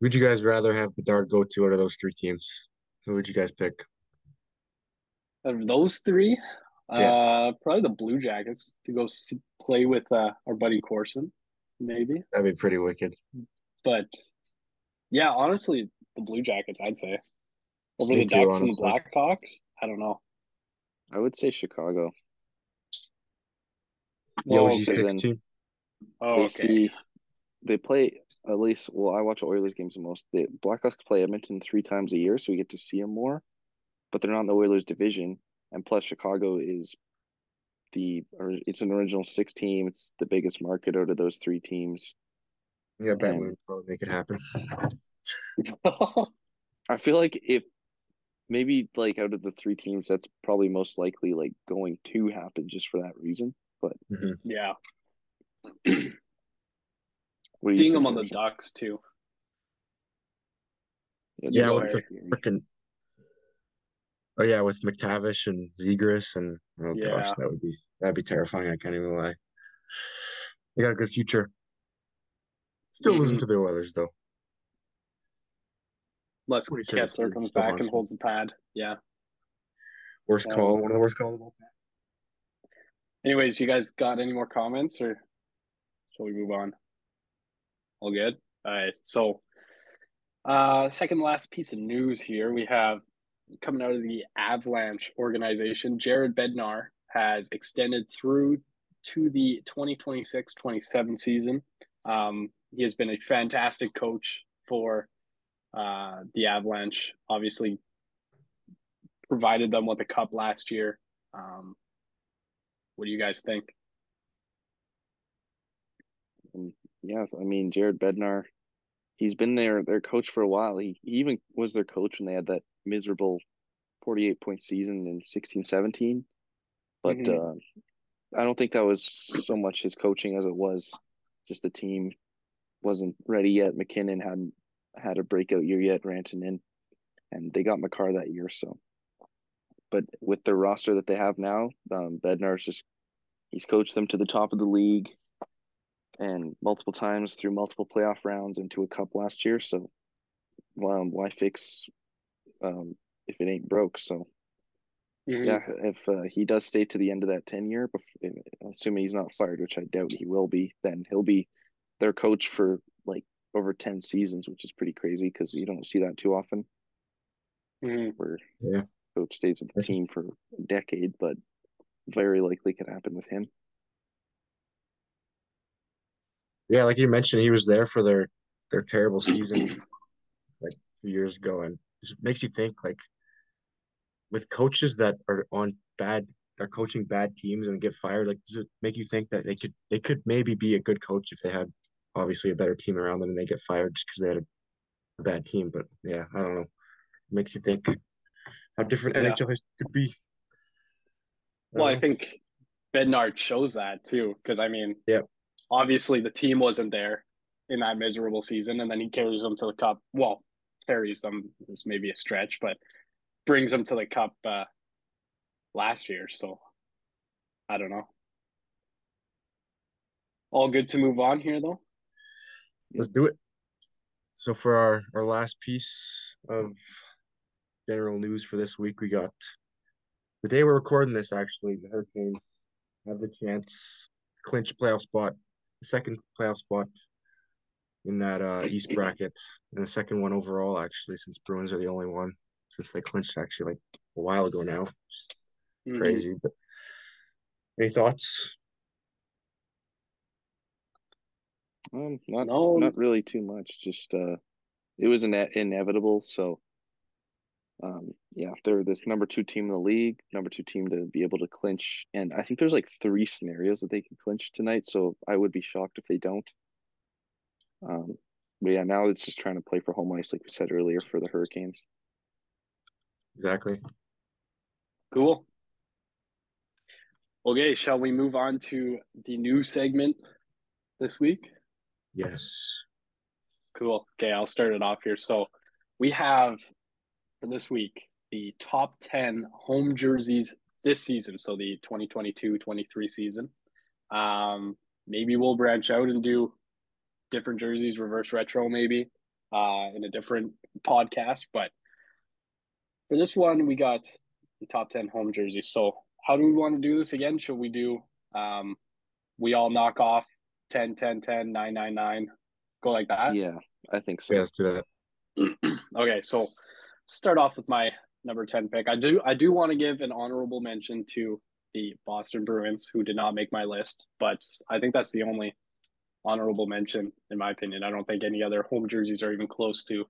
Who'd you guys rather have Bedard go to out of those three teams? Who would you guys pick? Of those three, Yeah. uh, probably the Blue Jackets to go see, play with uh, our buddy Corson, maybe. That'd be pretty wicked. But yeah, honestly, the Blue Jackets, I'd say over Me the too, Ducks and honestly. the Blackhawks. I don't know. I would say Chicago. Yeah, Well, was you because team? oh, they okay. See they play at least well i watch oilers games the most. The blackhawks play edmonton three times a year so we get to see them more but they're not in the oilers division. And plus chicago is the or it's an original six team. It's the biggest market out of those three teams. Yeah, bet And- would probably make it happen. i feel like if maybe like out of the three teams that's probably most likely like going to happen just for that reason But mm-hmm. yeah, what do you seeing think, them on the Harrison? Ducks too. Yeah, with with the- the freaking. Oh yeah, with McTavish and Zegras and oh gosh, that would be that'd be terrifying. I can't even lie. They got a good future. Still losing Mhm. to the Oilers though. Unless 27 Kesler team comes still back haunts and holds the pad. Yeah. Worst Um, call, one of the worst calls of all time. Anyways, you guys got any more comments or shall we move on? All good? All right. So, uh, second last piece of news here we have coming out of the Avalanche organization, Jared Bednar has extended through to the 2026 27 season. Um, he has been a fantastic coach for uh, the Avalanche, obviously, provided them with a cup last year. Um, what do you guys think? Yeah, I mean Jared Bednar, he's been their their coach for a while. He, he even was their coach when they had that miserable 48 point season in 16 17. But Mhm. uh, I don't think that was so much his coaching as it was just the team wasn't ready yet. MacKinnon hadn't had a breakout year yet, Rantanen, and they got Makar that year. So, but with the roster that they have now, um, Bednar's just he's coached them to the top of the league and multiple times through multiple playoff rounds into a cup last year. So, um, why fix um, if it ain't broke? So, Mhm. yeah, if uh, he does stay to the end of that tenure, bef- assuming he's not fired, which I doubt he will be, then he'll be their coach for like over 10 seasons, which is pretty crazy because you don't see that too often Mhm. where Yeah. coach stays with the team for a decade, but very likely could happen with him. Yeah, like you mentioned, he was there for their their terrible season like few years ago, and it makes you think like with coaches that are on bad are coaching bad teams and get fired, like does it make you think that they could they could maybe be a good coach if they had obviously a better team around them and they get fired just because they had a, a bad team. But yeah, I don't know. It makes you think how different Yeah. NHL history could be. Well, I don't think Bednar shows that too, because I mean, Yeah. Obviously the team wasn't there in that miserable season, and then he carries them to the cup. Well, carries them is maybe a stretch, but brings them to the cup uh, last year. So I don't know. All good to move on here, though. Let's do it. So for our our last piece of general news for this week. We got the day we're recording this. Actually, the Hurricanes have the chance clinch playoff spot, second playoff spot in that uh, East bracket, and the second one overall. Actually, since Bruins are the only one since they clinched actually like a while ago now. Just mm-hmm. crazy. But any thoughts? Um, not no. not really too much. Just uh, it was ine- inevitable. So, um, yeah, they're this number two team in the league, number two team to be able to clinch, and I think there's like three scenarios that they can clinch tonight. So I would be shocked if they don't. Um, but yeah, now it's just trying to play for home ice, like we said earlier, for the Hurricanes. Exactly. Cool. Okay, shall we move on to the new segment this week? Yes. Cool. Okay, I'll start it off here. So we have for this week the top 10 home jerseys this season. So the 2022 23 season. Um, maybe we'll branch out and do different jerseys, reverse retro, maybe uh, in a different podcast. But for this one, we got the top 10 home jerseys. So how do we want to do this again? Should we do um, we all knock off 10, 10, 10, 9, 9, 9, go like that? Yeah, I think so. Yeah, let's do that. okay, so start off with my number 10 pick. I do I do want to give an honorable mention to the Boston Bruins, who did not make my list, but I think that's the only honorable mention in my opinion. I don't think any other home jerseys are even close to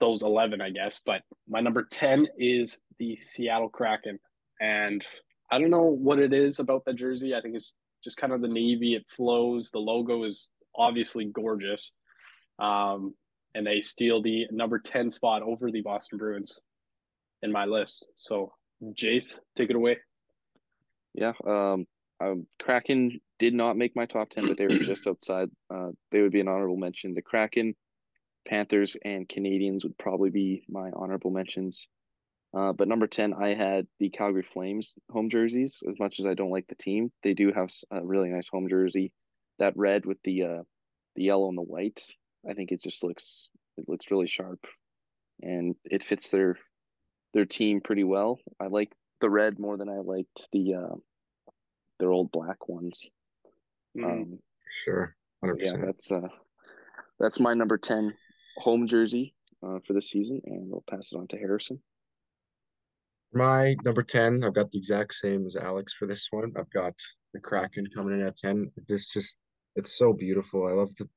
those 11, I guess. But my number 10 is the Seattle Kraken. And I don't know what it is about the jersey. I think it's just kind of the navy. It flows. The logo is obviously gorgeous. Um, and they steal the number 10 spot over the Boston Bruins in my list. So, Jace, take it away. Yeah. Um, um, Kraken did not make my top 10, but they were just outside. Uh, they would be an honorable mention. The Kraken, Panthers, and Canadiens would probably be my honorable mentions. Uh, but number 10, I had the Calgary Flames home jerseys. As much as I don't like the team, they do have a really nice home jersey. That red with the uh, the yellow and the white, I think it just looks it looks really sharp, and it fits their their team pretty well. I like the red more than I liked the uh, their old black ones. Mm, um, sure, 100%. yeah, that's uh, that's my number ten home jersey uh, for the season, and we'll pass it on to Harrison. My number ten, I've got the exact same as Alex for this one. I've got the Kraken coming in at ten. It's just it's so beautiful. I love the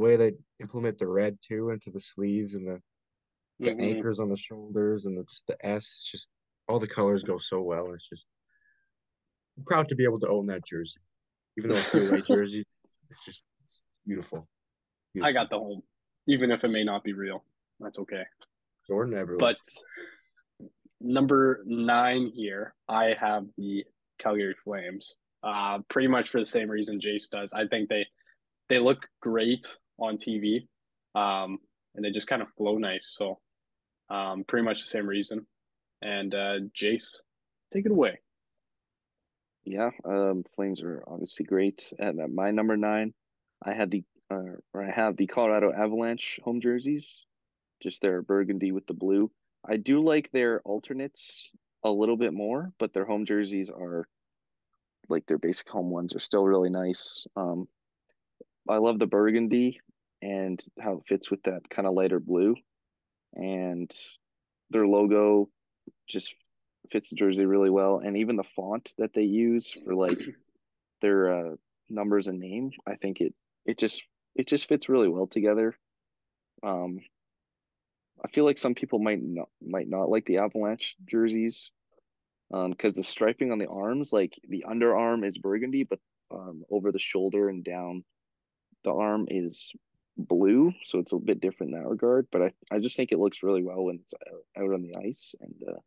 way they implement the red too into the sleeves and the, the mm-hmm. anchors on the shoulders and the, just the S. Just all the colors go so well. It's just I'm proud to be able to own that jersey, even though it's a white jersey. It's just it's beautiful. beautiful. I got the home, even if it may not be real. That's okay. Jordan everyone. But number nine here, I have the Calgary Flames. Uh, pretty much for the same reason Jace does. I think they they look great on TV, um, and they just kind of flow nice. So, um, pretty much the same reason. And uh, Jace, take it away. Yeah, um, Flames are obviously great. At, my number nine, I had the uh, or I have the Colorado Avalanche home jerseys, just their burgundy with the blue. I do like their alternates a little bit more, but their home jerseys are like their basic home ones are still really nice. Um, I love the burgundy and how it fits with that kind of lighter blue, and their logo just fits the jersey really well, and even the font that they use for like their uh, numbers and name, I think it it just it just fits really well together. Um, I feel like some people might not might not like the Avalanche jerseys, um, because the striping on the arms, like the underarm is burgundy, but um, over the shoulder and down the arm is blue, so it's a bit different in that regard. But I I just think it looks really well when it's out on the ice, and uh,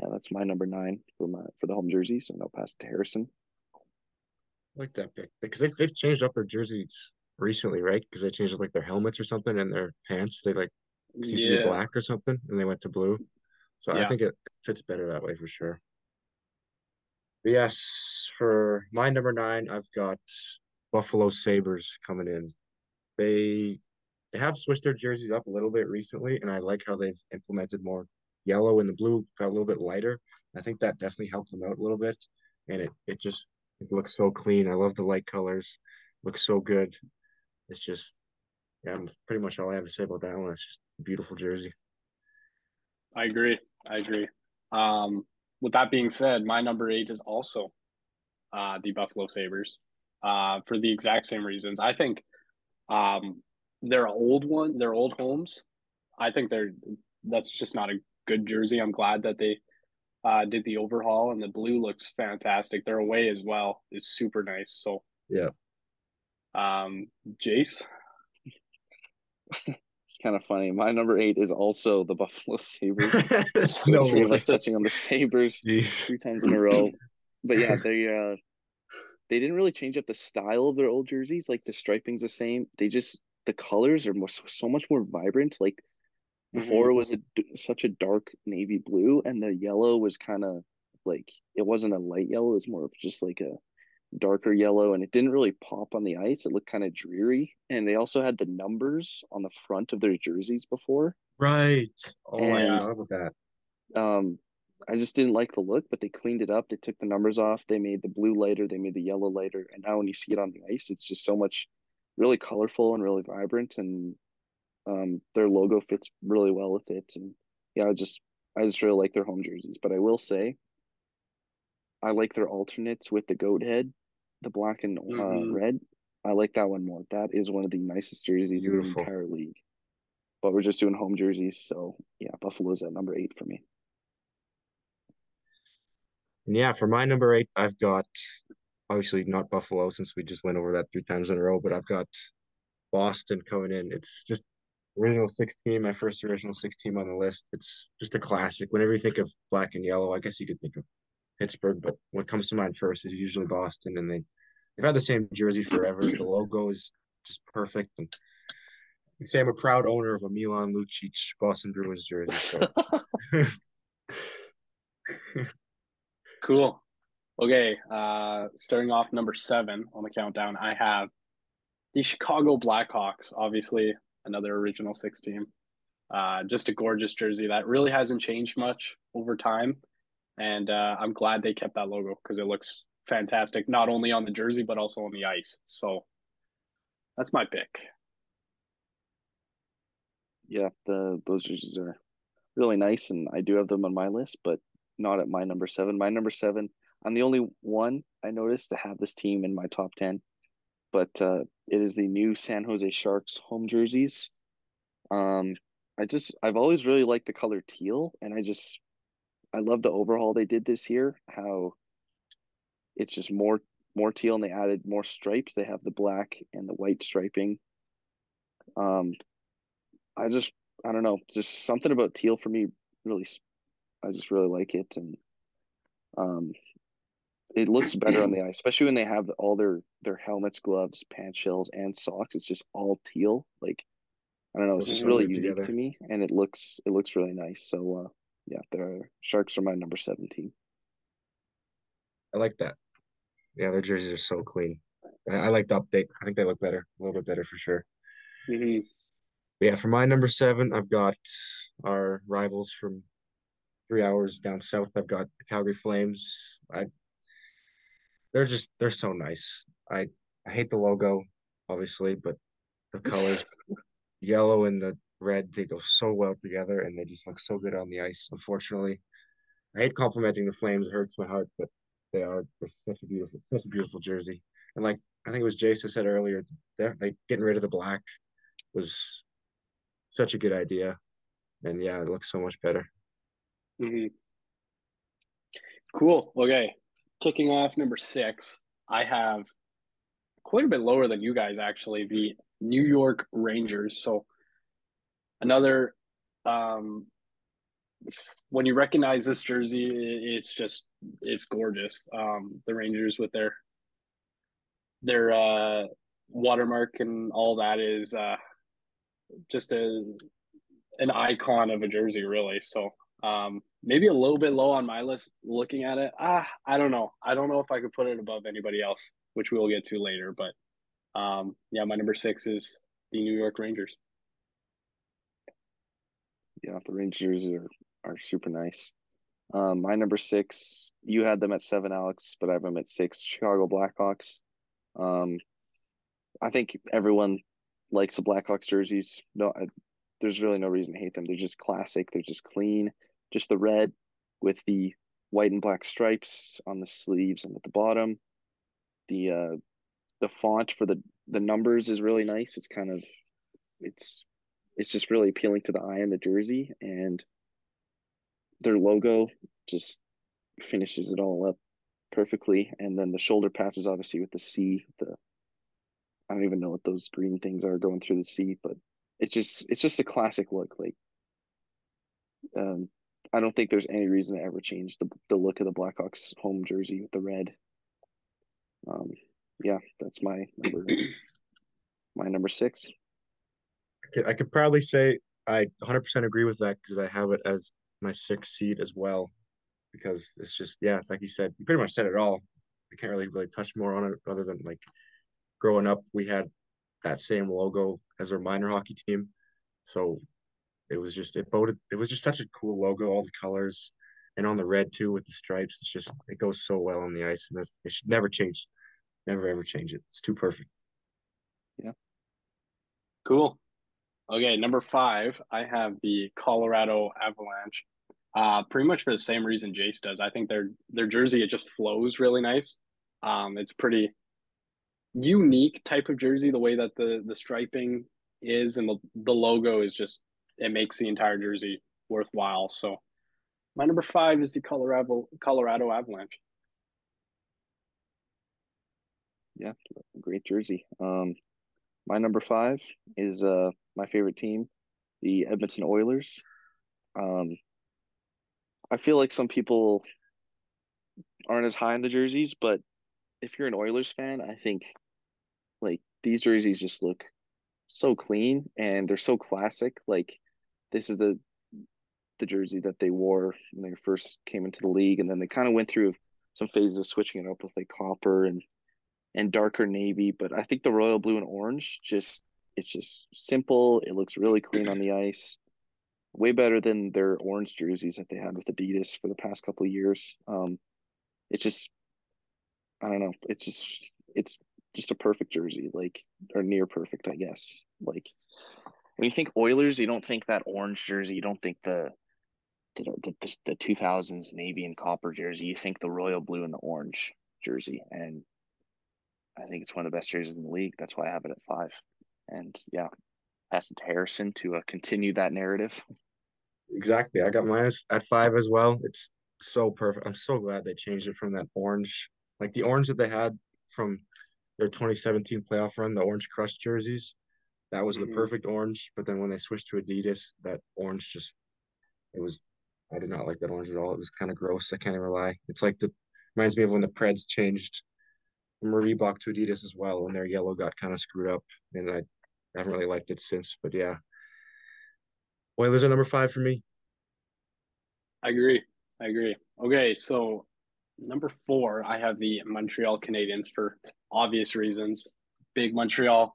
yeah, that's my number nine for my for the home jerseys, and I'll pass it to Harrison. I like that pick because they've they've changed up their jerseys recently, right? Because they changed up like their helmets or something and their pants. They like used yeah. to be black or something, and they went to blue. So yeah. I think it fits better that way for sure. But yes, for my number nine, I've got Buffalo Sabres coming in. They they have switched their jerseys up a little bit recently, and I like how they've implemented more yellow and the blue got a little bit lighter. I think that definitely helped them out a little bit, and it it just it looks so clean. I love the light colors, looks so good. It's just yeah, pretty much all I have to say about that one. It's just a beautiful jersey. I agree. I agree. Um, with that being said, my number eight is also uh, the Buffalo Sabres uh, for the exact same reasons. I think um, their old one, their old homes, I think they're that's just not a good jersey. I'm glad that they uh, did the overhaul and the blue looks fantastic. Their away as well is super nice. So yeah. Um, Jace. it's kind of funny. My number eight is also the Buffalo Sabres. no three of us touching on the Sabres Jeez. three times in a row. But yeah, they uh they didn't really change up the style of their old jerseys. Like the striping's the same. They just the colors are more so much more vibrant. Like before mm-hmm. it was a such a dark navy blue, and the yellow was kind of like it wasn't a light yellow. It was more of just like a darker yellow, and it didn't really pop on the ice. It looked kind of dreary, and they also had the numbers on the front of their jerseys before. Right. Oh and, my god, with that. Um, I just didn't like the look, but they cleaned it up. They took the numbers off. They made the blue lighter. They made the yellow lighter. And now when you see it on the ice, it's just so much really colorful and really vibrant. And um, their logo fits really well with it. And yeah, I just I just really like their home jerseys. But I will say, I like their alternates with the goat head, the black and uh, mm-hmm. red. I like that one more. That is one of the nicest jerseys Beautiful. in the entire league. But we're just doing home jerseys, so yeah, Buffalo's at number eight for me. And yeah, for my number eight, I've got obviously not Buffalo since we just went over that three times in a row, but I've got Boston coming in. It's just original six team, my first original six team on the list. It's just a classic. Whenever you think of black and yellow, I guess you could think of Pittsburgh, but what comes to mind first is usually Boston, and they they've had the same jersey forever. The logo is just perfect, and say I'm a proud owner of a Milan Lucic Boston Bruins jersey. So. Cool. Okay, uh, starting off number seven on the countdown, I have the Chicago Blackhawks. Obviously, another original six team. Uh, just a gorgeous jersey that really hasn't changed much over time, and uh, I'm glad they kept that logo because it looks fantastic, not only on the jersey but also on the ice. So that's my pick. Yeah, the those jerseys are really nice, and I do have them on my list, but not at my number seven. My number seven, I'm the only one I noticed to have this team in my top 10, but uh, it is the new San Jose Sharks home jerseys. Um, I just, I've always really liked the color teal, and I just, I love the overhaul they did this year, how it's just more more teal and they added more stripes. They have the black and the white striping. Um, I just I don't know, just something about teal for me really I just really like it, and um, it looks better on the ice, especially when they have all their their helmets, gloves, pants shells, and socks. It's just all teal. Like I don't know, it's just really unique together. to me, and it looks it looks really nice. So uh, yeah, the Sharks are my number seventeen. I like that. Yeah, their jerseys are so clean. I, I like the update. I think they look better, a little bit better for sure. Mm-hmm. yeah, for my number seven, I've got our rivals from three hours down south. I've got the Calgary Flames. I they're just they're so nice. I I hate the logo, obviously, but the colors, yellow and the red, they go so well together, and they just look so good on the ice. Unfortunately, I hate complimenting the Flames; it hurts my heart, but they are such a beautiful, such a beautiful jersey. And like I think it was Jason said earlier, they're like getting rid of the black was such a good idea, and yeah, it looks so much better. Mm-hmm. Cool. Okay. Kicking off number six, I have quite a bit lower than you guys actually, the New York Rangers. So another um when you recognize this jersey, it's just it's gorgeous. Um the Rangers with their their uh watermark and all that is uh just a an icon of a jersey really. So um, maybe a little bit low on my list looking at it. Ah, I don't know. I don't know if I could put it above anybody else, which we will get to later. But um, yeah, my number six is the New York Rangers. Yeah, the Rangers are are super nice. Um, my number six, you had them at seven, Alex, but I have them at six. Chicago Blackhawks. Um, I think everyone likes the Blackhawks jerseys. No, I, there's really no reason to hate them. They're just classic. They're just clean. Just the red with the white and black stripes on the sleeves and at the bottom. The uh, the font for the the numbers is really nice. It's kind of it's it's just really appealing to the eye in the jersey and their logo just finishes it all up perfectly. And then the shoulder patches, obviously, with the C, the I don't even know what those green things are going through the C, but it's just it's just a classic look. Like, um, I don't think there's any reason to ever change the the look of the Blackhawks home jersey with the red. Um, yeah, that's my number. my number six. I could, I could probably say I 100% agree with that because I have it as my sixth seed as well. Because it's just yeah, like you said, you pretty much said it all. I can't really really touch more on it other than like growing up, we had that same logo as our minor hockey team, so it was just it voted. It was just such a cool logo, all the colors, and on the red too with the stripes. It's just it goes so well on the ice, and it should never change, never ever change it. It's too perfect. Yeah. Cool. Okay, number five, I have the Colorado Avalanche. Uh, pretty much for the same reason Jace does. I think their their jersey it just flows really nice. Um, it's pretty unique type of jersey. The way that the the striping is and the the logo is just it makes the entire jersey worthwhile. So my number five is the Colorado Colorado Avalanche. Yeah, great jersey. Um, my number five is uh my favorite team, the Edmonton Oilers. Um, I feel like some people aren't as high in the jerseys, but if you're an Oilers fan, I think like these jerseys just look so clean and they're so classic. Like this is the the jersey that they wore when they first came into the league, and then they kind of went through some phases of switching it up with like copper and and darker navy. But I think the royal blue and orange just it's just simple. It looks really clean on the ice. Way better than their orange jerseys that they had with Adidas for the past couple of years. Um, it's just, I don't know. It's just, it's just a perfect jersey, like or near perfect, I guess. Like when you think Oilers, you don't think that orange jersey. You don't think the the the, the two thousands navy and copper jersey. You think the royal blue and the orange jersey, and I think it's one of the best jerseys in the league. That's why I have it at five. And yeah, pass it to Harrison to uh, continue that narrative. Exactly. I got mine at five as well. It's so perfect. I'm so glad they changed it from that orange, like the orange that they had from their 2017 playoff run, the orange crush jerseys. That was the mm-hmm. perfect orange. But then when they switched to Adidas, that orange just, it was, I did not like that orange at all. It was kind of gross. I can't even lie. It's like the, reminds me of when the Preds changed from Reebok to Adidas as well, and their yellow got kind of screwed up. And I I haven't really liked it since, but yeah. Oilers are number five for me. I agree. I agree. Okay, so number four, I have the Montreal Canadiens for obvious reasons. Big Montreal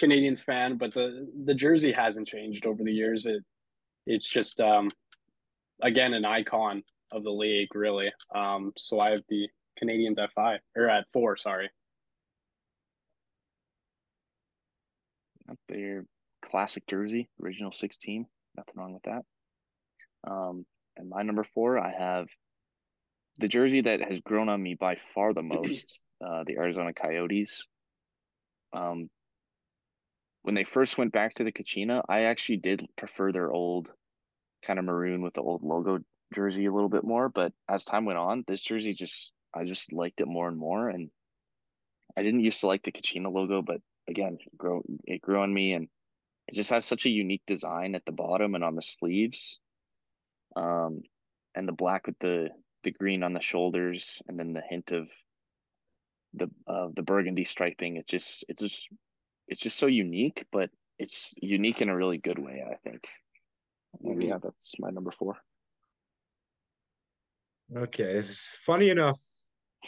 Canadiens fan, but the the jersey hasn't changed over the years. It it's just um again an icon of the league, really. Um, so I have the Canadiens at five or at four. Sorry. Their classic jersey, original 16. Nothing wrong with that. Um, and my number four, I have the jersey that has grown on me by far the most, uh, the Arizona Coyotes. Um, when they first went back to the Kachina, I actually did prefer their old kind of maroon with the old logo jersey a little bit more. But as time went on, this jersey just I just liked it more and more. And I didn't used to like the Kachina logo, but again, grow it grew on me, and it just has such a unique design at the bottom and on the sleeves, um, and the black with the the green on the shoulders, and then the hint of the uh, the burgundy striping. It just it's just it's just so unique, but it's unique in a really good way. I think. And yeah, that's my number four. Okay, it's funny enough.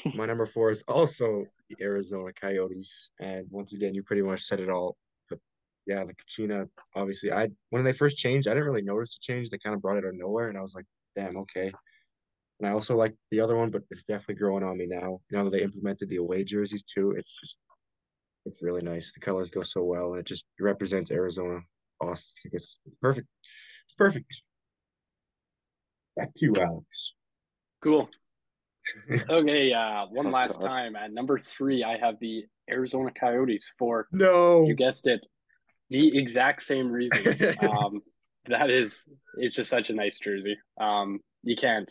My number four is also the Arizona Coyotes. And once again, you pretty much said it all. But yeah, the Kachina, obviously, I when they first changed, I didn't really notice the change. They kind of brought it out of nowhere, and I was like, damn, okay. And I also like the other one, but it's definitely growing on me now. Now that they implemented the away jerseys too, it's just it's really nice. The colors go so well. It just represents Arizona. Awesome. It's perfect. It's perfect. Back to you, Alex. Cool. okay, uh, one last time at number three, I have the Arizona Coyotes for no, you guessed it, the exact same reason. um, that is, it's just such a nice jersey. Um, you can't,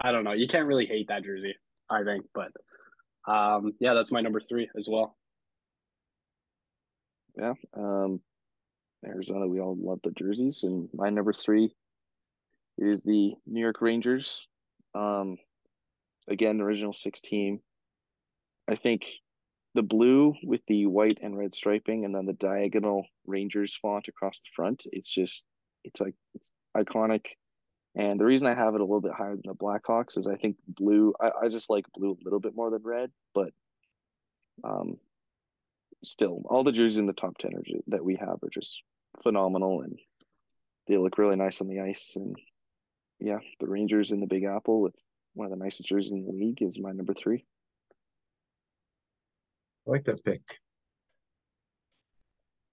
I don't know, you can't really hate that jersey. I think, but um, yeah, that's my number three as well. Yeah, um, Arizona, we all love the jerseys, and my number three is the New York Rangers. Um, again, original six team. I think the blue with the white and red striping and then the diagonal Rangers font across the front. It's just it's like it's iconic. And the reason I have it a little bit higher than the Blackhawks is I think blue I, I just like blue a little bit more than red, but um still all the jerseys in the top 10 are, that we have are just phenomenal and they look really nice on the ice and yeah, the Rangers in the Big Apple with one of the nicest jerseys in the league is my number three. I like that pick.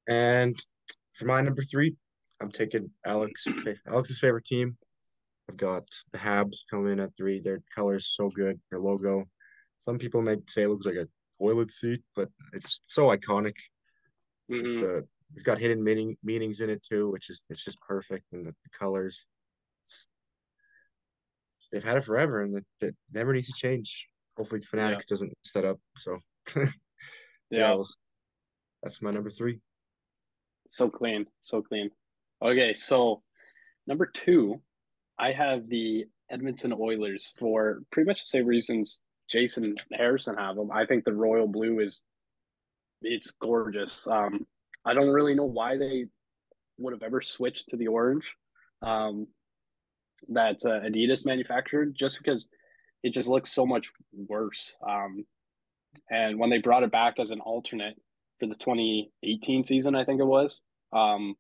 And for my number three, I'm taking Alex Alex's favorite team. I've got the Habs coming in at three. Their colors so good. Their logo. Some people may say it looks like a toilet seat, but it's so iconic. Mm-hmm. The, it's got hidden meaning meanings in it too, which is it's just perfect. And the, the colors, they've had it forever, and that, that never needs to change. Hopefully, Fanatics yeah. doesn't set up. So Yeah. that's my number three. So clean. So clean. Okay. So number two, I have the Edmonton Oilers for pretty much the same reasons Jason Harrison have them. I think the royal blue is it's gorgeous. Um, I don't really know why they would have ever switched to the orange um, that uh, Adidas manufactured, just because it just looks so much worse. Um, and when they brought it back as an alternate for the 2018 season, I think it was, um,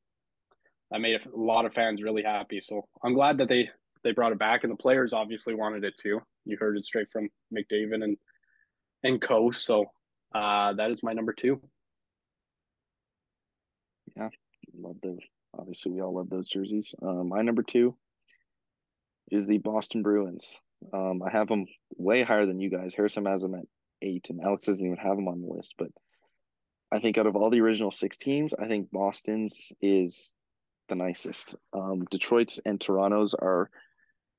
that made a lot of fans really happy. So I'm glad that they they brought it back, and the players obviously wanted it too. You heard it straight from McDavid and and Co. So uh, that is my number two. Yeah, love those. Obviously, we all love those jerseys. Um, my number two is the Boston Bruins. Um, I have them way higher than you guys. Harrison has them at eight, and Alex doesn't even have them on the list. But I think out of all the original six teams, I think Boston's is the nicest. Um, Detroit's and Toronto's are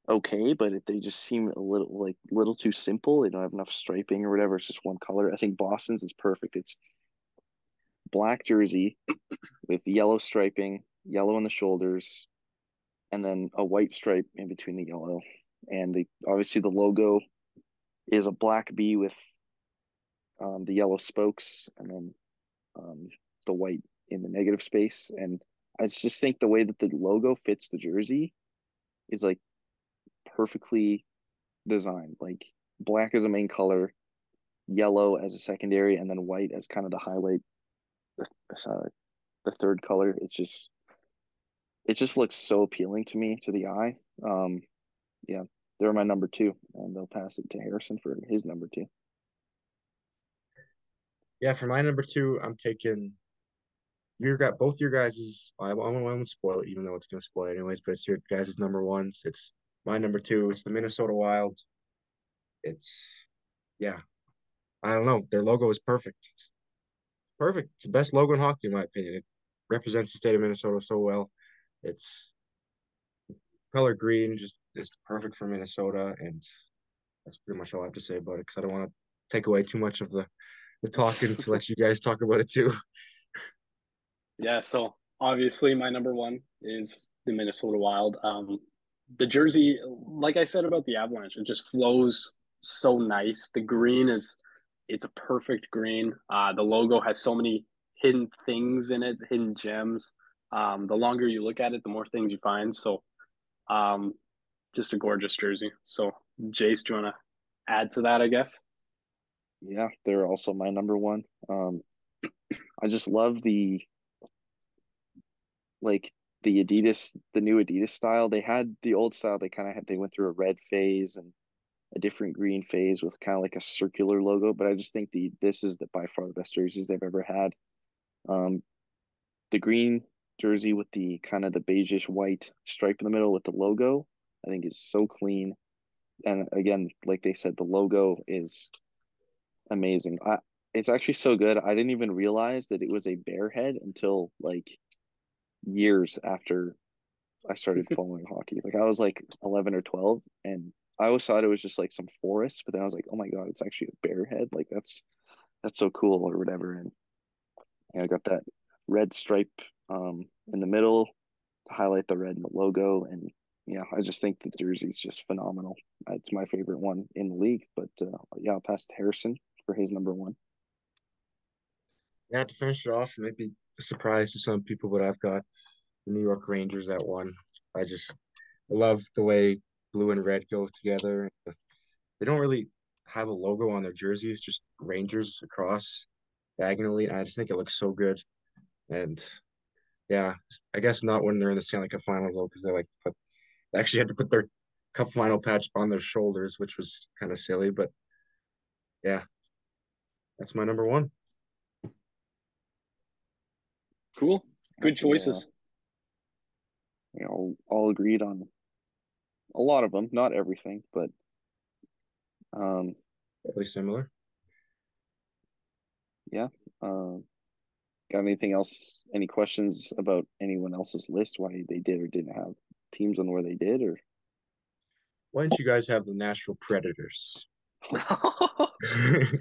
okay, but if they just seem a little like little too simple. They don't have enough striping or whatever. It's just one color. I think Boston's is perfect. It's black jersey with yellow striping, yellow on the shoulders, and then a white stripe in between the yellow. And the obviously the logo is a black bee with um, the yellow spokes and then um, the white in the negative space. And I just think the way that the logo fits the jersey is like perfectly designed. Like black as a main color, yellow as a secondary, and then white as kind of the highlight, uh, the third color. It's just, it just looks so appealing to me to the eye. Um, yeah, they're my number two, and they'll pass it to Harrison for his number two. Yeah, for my number two, I'm taking your got both your guys's. I, I won't spoil it, even though it's gonna spoil it anyways. But it's your guys' number ones. It's my number two. is the Minnesota Wild. It's yeah, I don't know. Their logo is perfect. It's perfect. It's the best logo in hockey, in my opinion. It represents the state of Minnesota so well. It's color green, just is perfect for Minnesota, and that's pretty much all I have to say about it. Because I don't want to take away too much of the the talking to let you guys talk about it too. Yeah, so obviously my number one is the Minnesota Wild. Um, the jersey, like I said about the Avalanche, it just flows so nice. The green is it's a perfect green. Uh, the logo has so many hidden things in it, hidden gems. Um, the longer you look at it, the more things you find. So, um, just a gorgeous jersey. So, Jace, do you want to add to that? I guess. Yeah, they're also my number one. Um, I just love the like the Adidas, the new Adidas style. They had the old style. They kind of had they went through a red phase and a different green phase with kind of like a circular logo. But I just think the this is the by far the best jerseys they've ever had. Um, the green jersey with the kind of the beigeish white stripe in the middle with the logo, I think is so clean. And again, like they said, the logo is amazing. I, it's actually so good. I didn't even realize that it was a bear head until like years after I started following hockey. Like I was like 11 or 12 and I always thought it was just like some forest, but then I was like, oh my God, it's actually a bear head. Like that's, that's so cool or whatever. And yeah, I got that red stripe um, in the middle to highlight the red in the logo. And yeah, I just think the jersey's just phenomenal. It's my favorite one in the league. But uh, yeah, I'll pass to Harrison for his number one. Yeah, to finish it off, maybe surprise to some people, but I've got the New York Rangers at one. I just love the way blue and red go together. They don't really have a logo on their jerseys, just Rangers across diagonally. I just think it looks so good. And yeah, I guess not when they're in the Stanley Cup Finals though, because they like put, they actually had to put their Cup Final patch on their shoulders, which was kind of silly. But yeah, that's my number one. Cool. Good choices. Yeah. You know, all agreed on a lot of them, not everything, but um, probably similar. Yeah. Um, got anything else? Any questions about anyone else's list? Why they did or didn't have teams on where they did, or why didn't you guys have the Nashville Predators?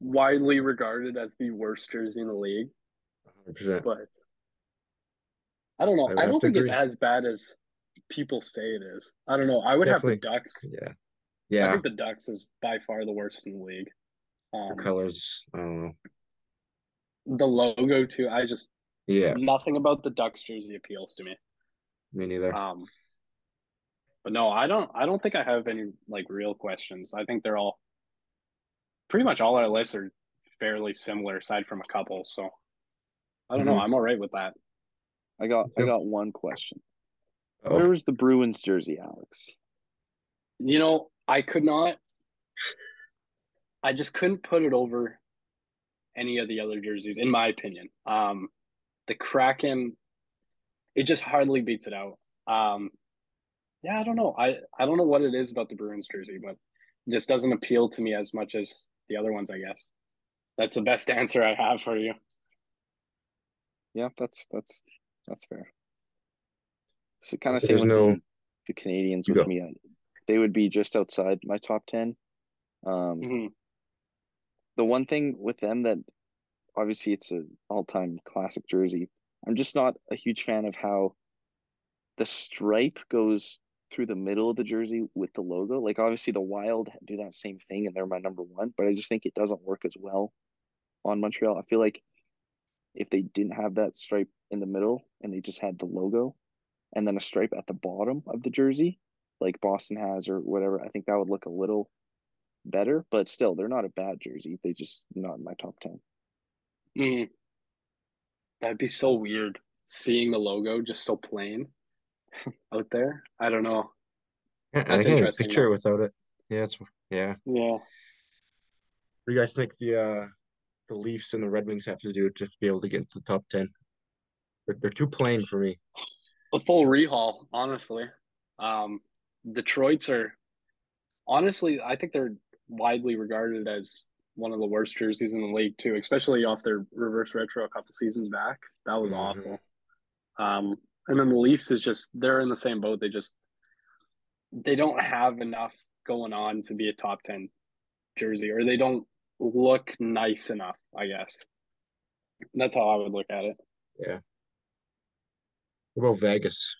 Widely regarded as the worst jersey in the league. 100%. But I don't know. I, I don't think agree. it's as bad as people say it is. I don't know. I would Definitely. have the Ducks. Yeah. Yeah. I think the Ducks is by far the worst in the league. Um, the colors, I don't know. The logo too. I just yeah. Nothing about the Ducks jersey appeals to me. Me neither. Um, but no, I don't. I don't think I have any like real questions. I think they're all pretty much all our lists are fairly similar, aside from a couple. So I don't mm-hmm. know. I'm all right with that. I got I got one question. Oh. Where was the Bruins jersey, Alex? You know, I could not. I just couldn't put it over any of the other jerseys, in my opinion. Um, the Kraken, it just hardly beats it out. Um, yeah, I don't know. I I don't know what it is about the Bruins jersey, but it just doesn't appeal to me as much as the other ones. I guess that's the best answer I have for you. Yeah, that's that's that's fair. So kind of same no... the, the Canadiens with me. They would be just outside my top ten. Um, mm-hmm. The one thing with them that obviously it's an all-time classic jersey. I'm just not a huge fan of how the stripe goes through the middle of the jersey with the logo. Like obviously the Wild do that same thing and they're my number one, but I just think it doesn't work as well on Montreal. I feel like if they didn't have that stripe in the middle and they just had the logo and then a stripe at the bottom of the jersey, like Boston has or whatever, I think that would look a little better. But still, they're not a bad jersey. They just not in my top ten. Mm. That'd be so weird seeing the logo just so plain out there. I don't know. Yeah, That's I can't picture though. without it. Yeah, it's yeah. Yeah. What do you guys think the uh the Leafs and the Red Wings have to do to be able to get into the top ten? They're, they're too plain for me. A full rehaul, honestly. Um, Detroit's are honestly, I think they're widely regarded as one of the worst jerseys in the league too, especially off their reverse retro a couple seasons back. That was mm-hmm. awful. Um, and then the Leafs is just they're in the same boat. They just they don't have enough going on to be a top ten jersey, or they don't look nice enough, I guess. That's how I would look at it. Yeah. What about Vegas?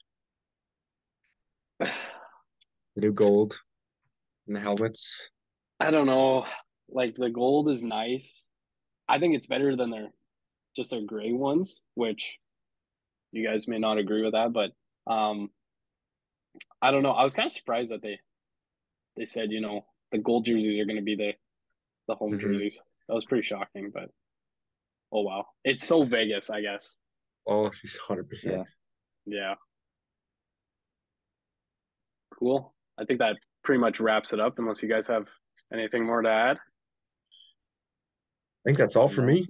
the new gold and the helmets. I don't know. Like the gold is nice. I think it's better than their just their gray ones, which you guys may not agree with that, but um I don't know. I was kind of surprised that they they said, you know, the gold jerseys are going to be the the home mm-hmm. jerseys. That was pretty shocking, but oh wow. It's so Vegas, I guess. Oh, she's hundred percent. Yeah. Cool. I think that pretty much wraps it up. Unless you guys have anything more to add. I think that's all for me.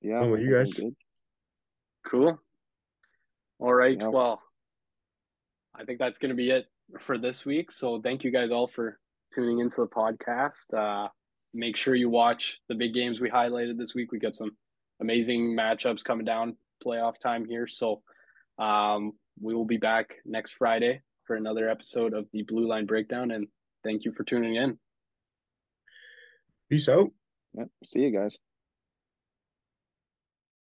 Yeah. What about you guys? Cool. All right. Yeah. Well, I think that's going to be it for this week. So thank you guys all for tuning into the podcast. Uh, make sure you watch the big games we highlighted this week. We got some amazing matchups coming down playoff time here. So um, we will be back next Friday for another episode of the Blue Line Breakdown. And thank you for tuning in. Peace out. Yep. See you guys.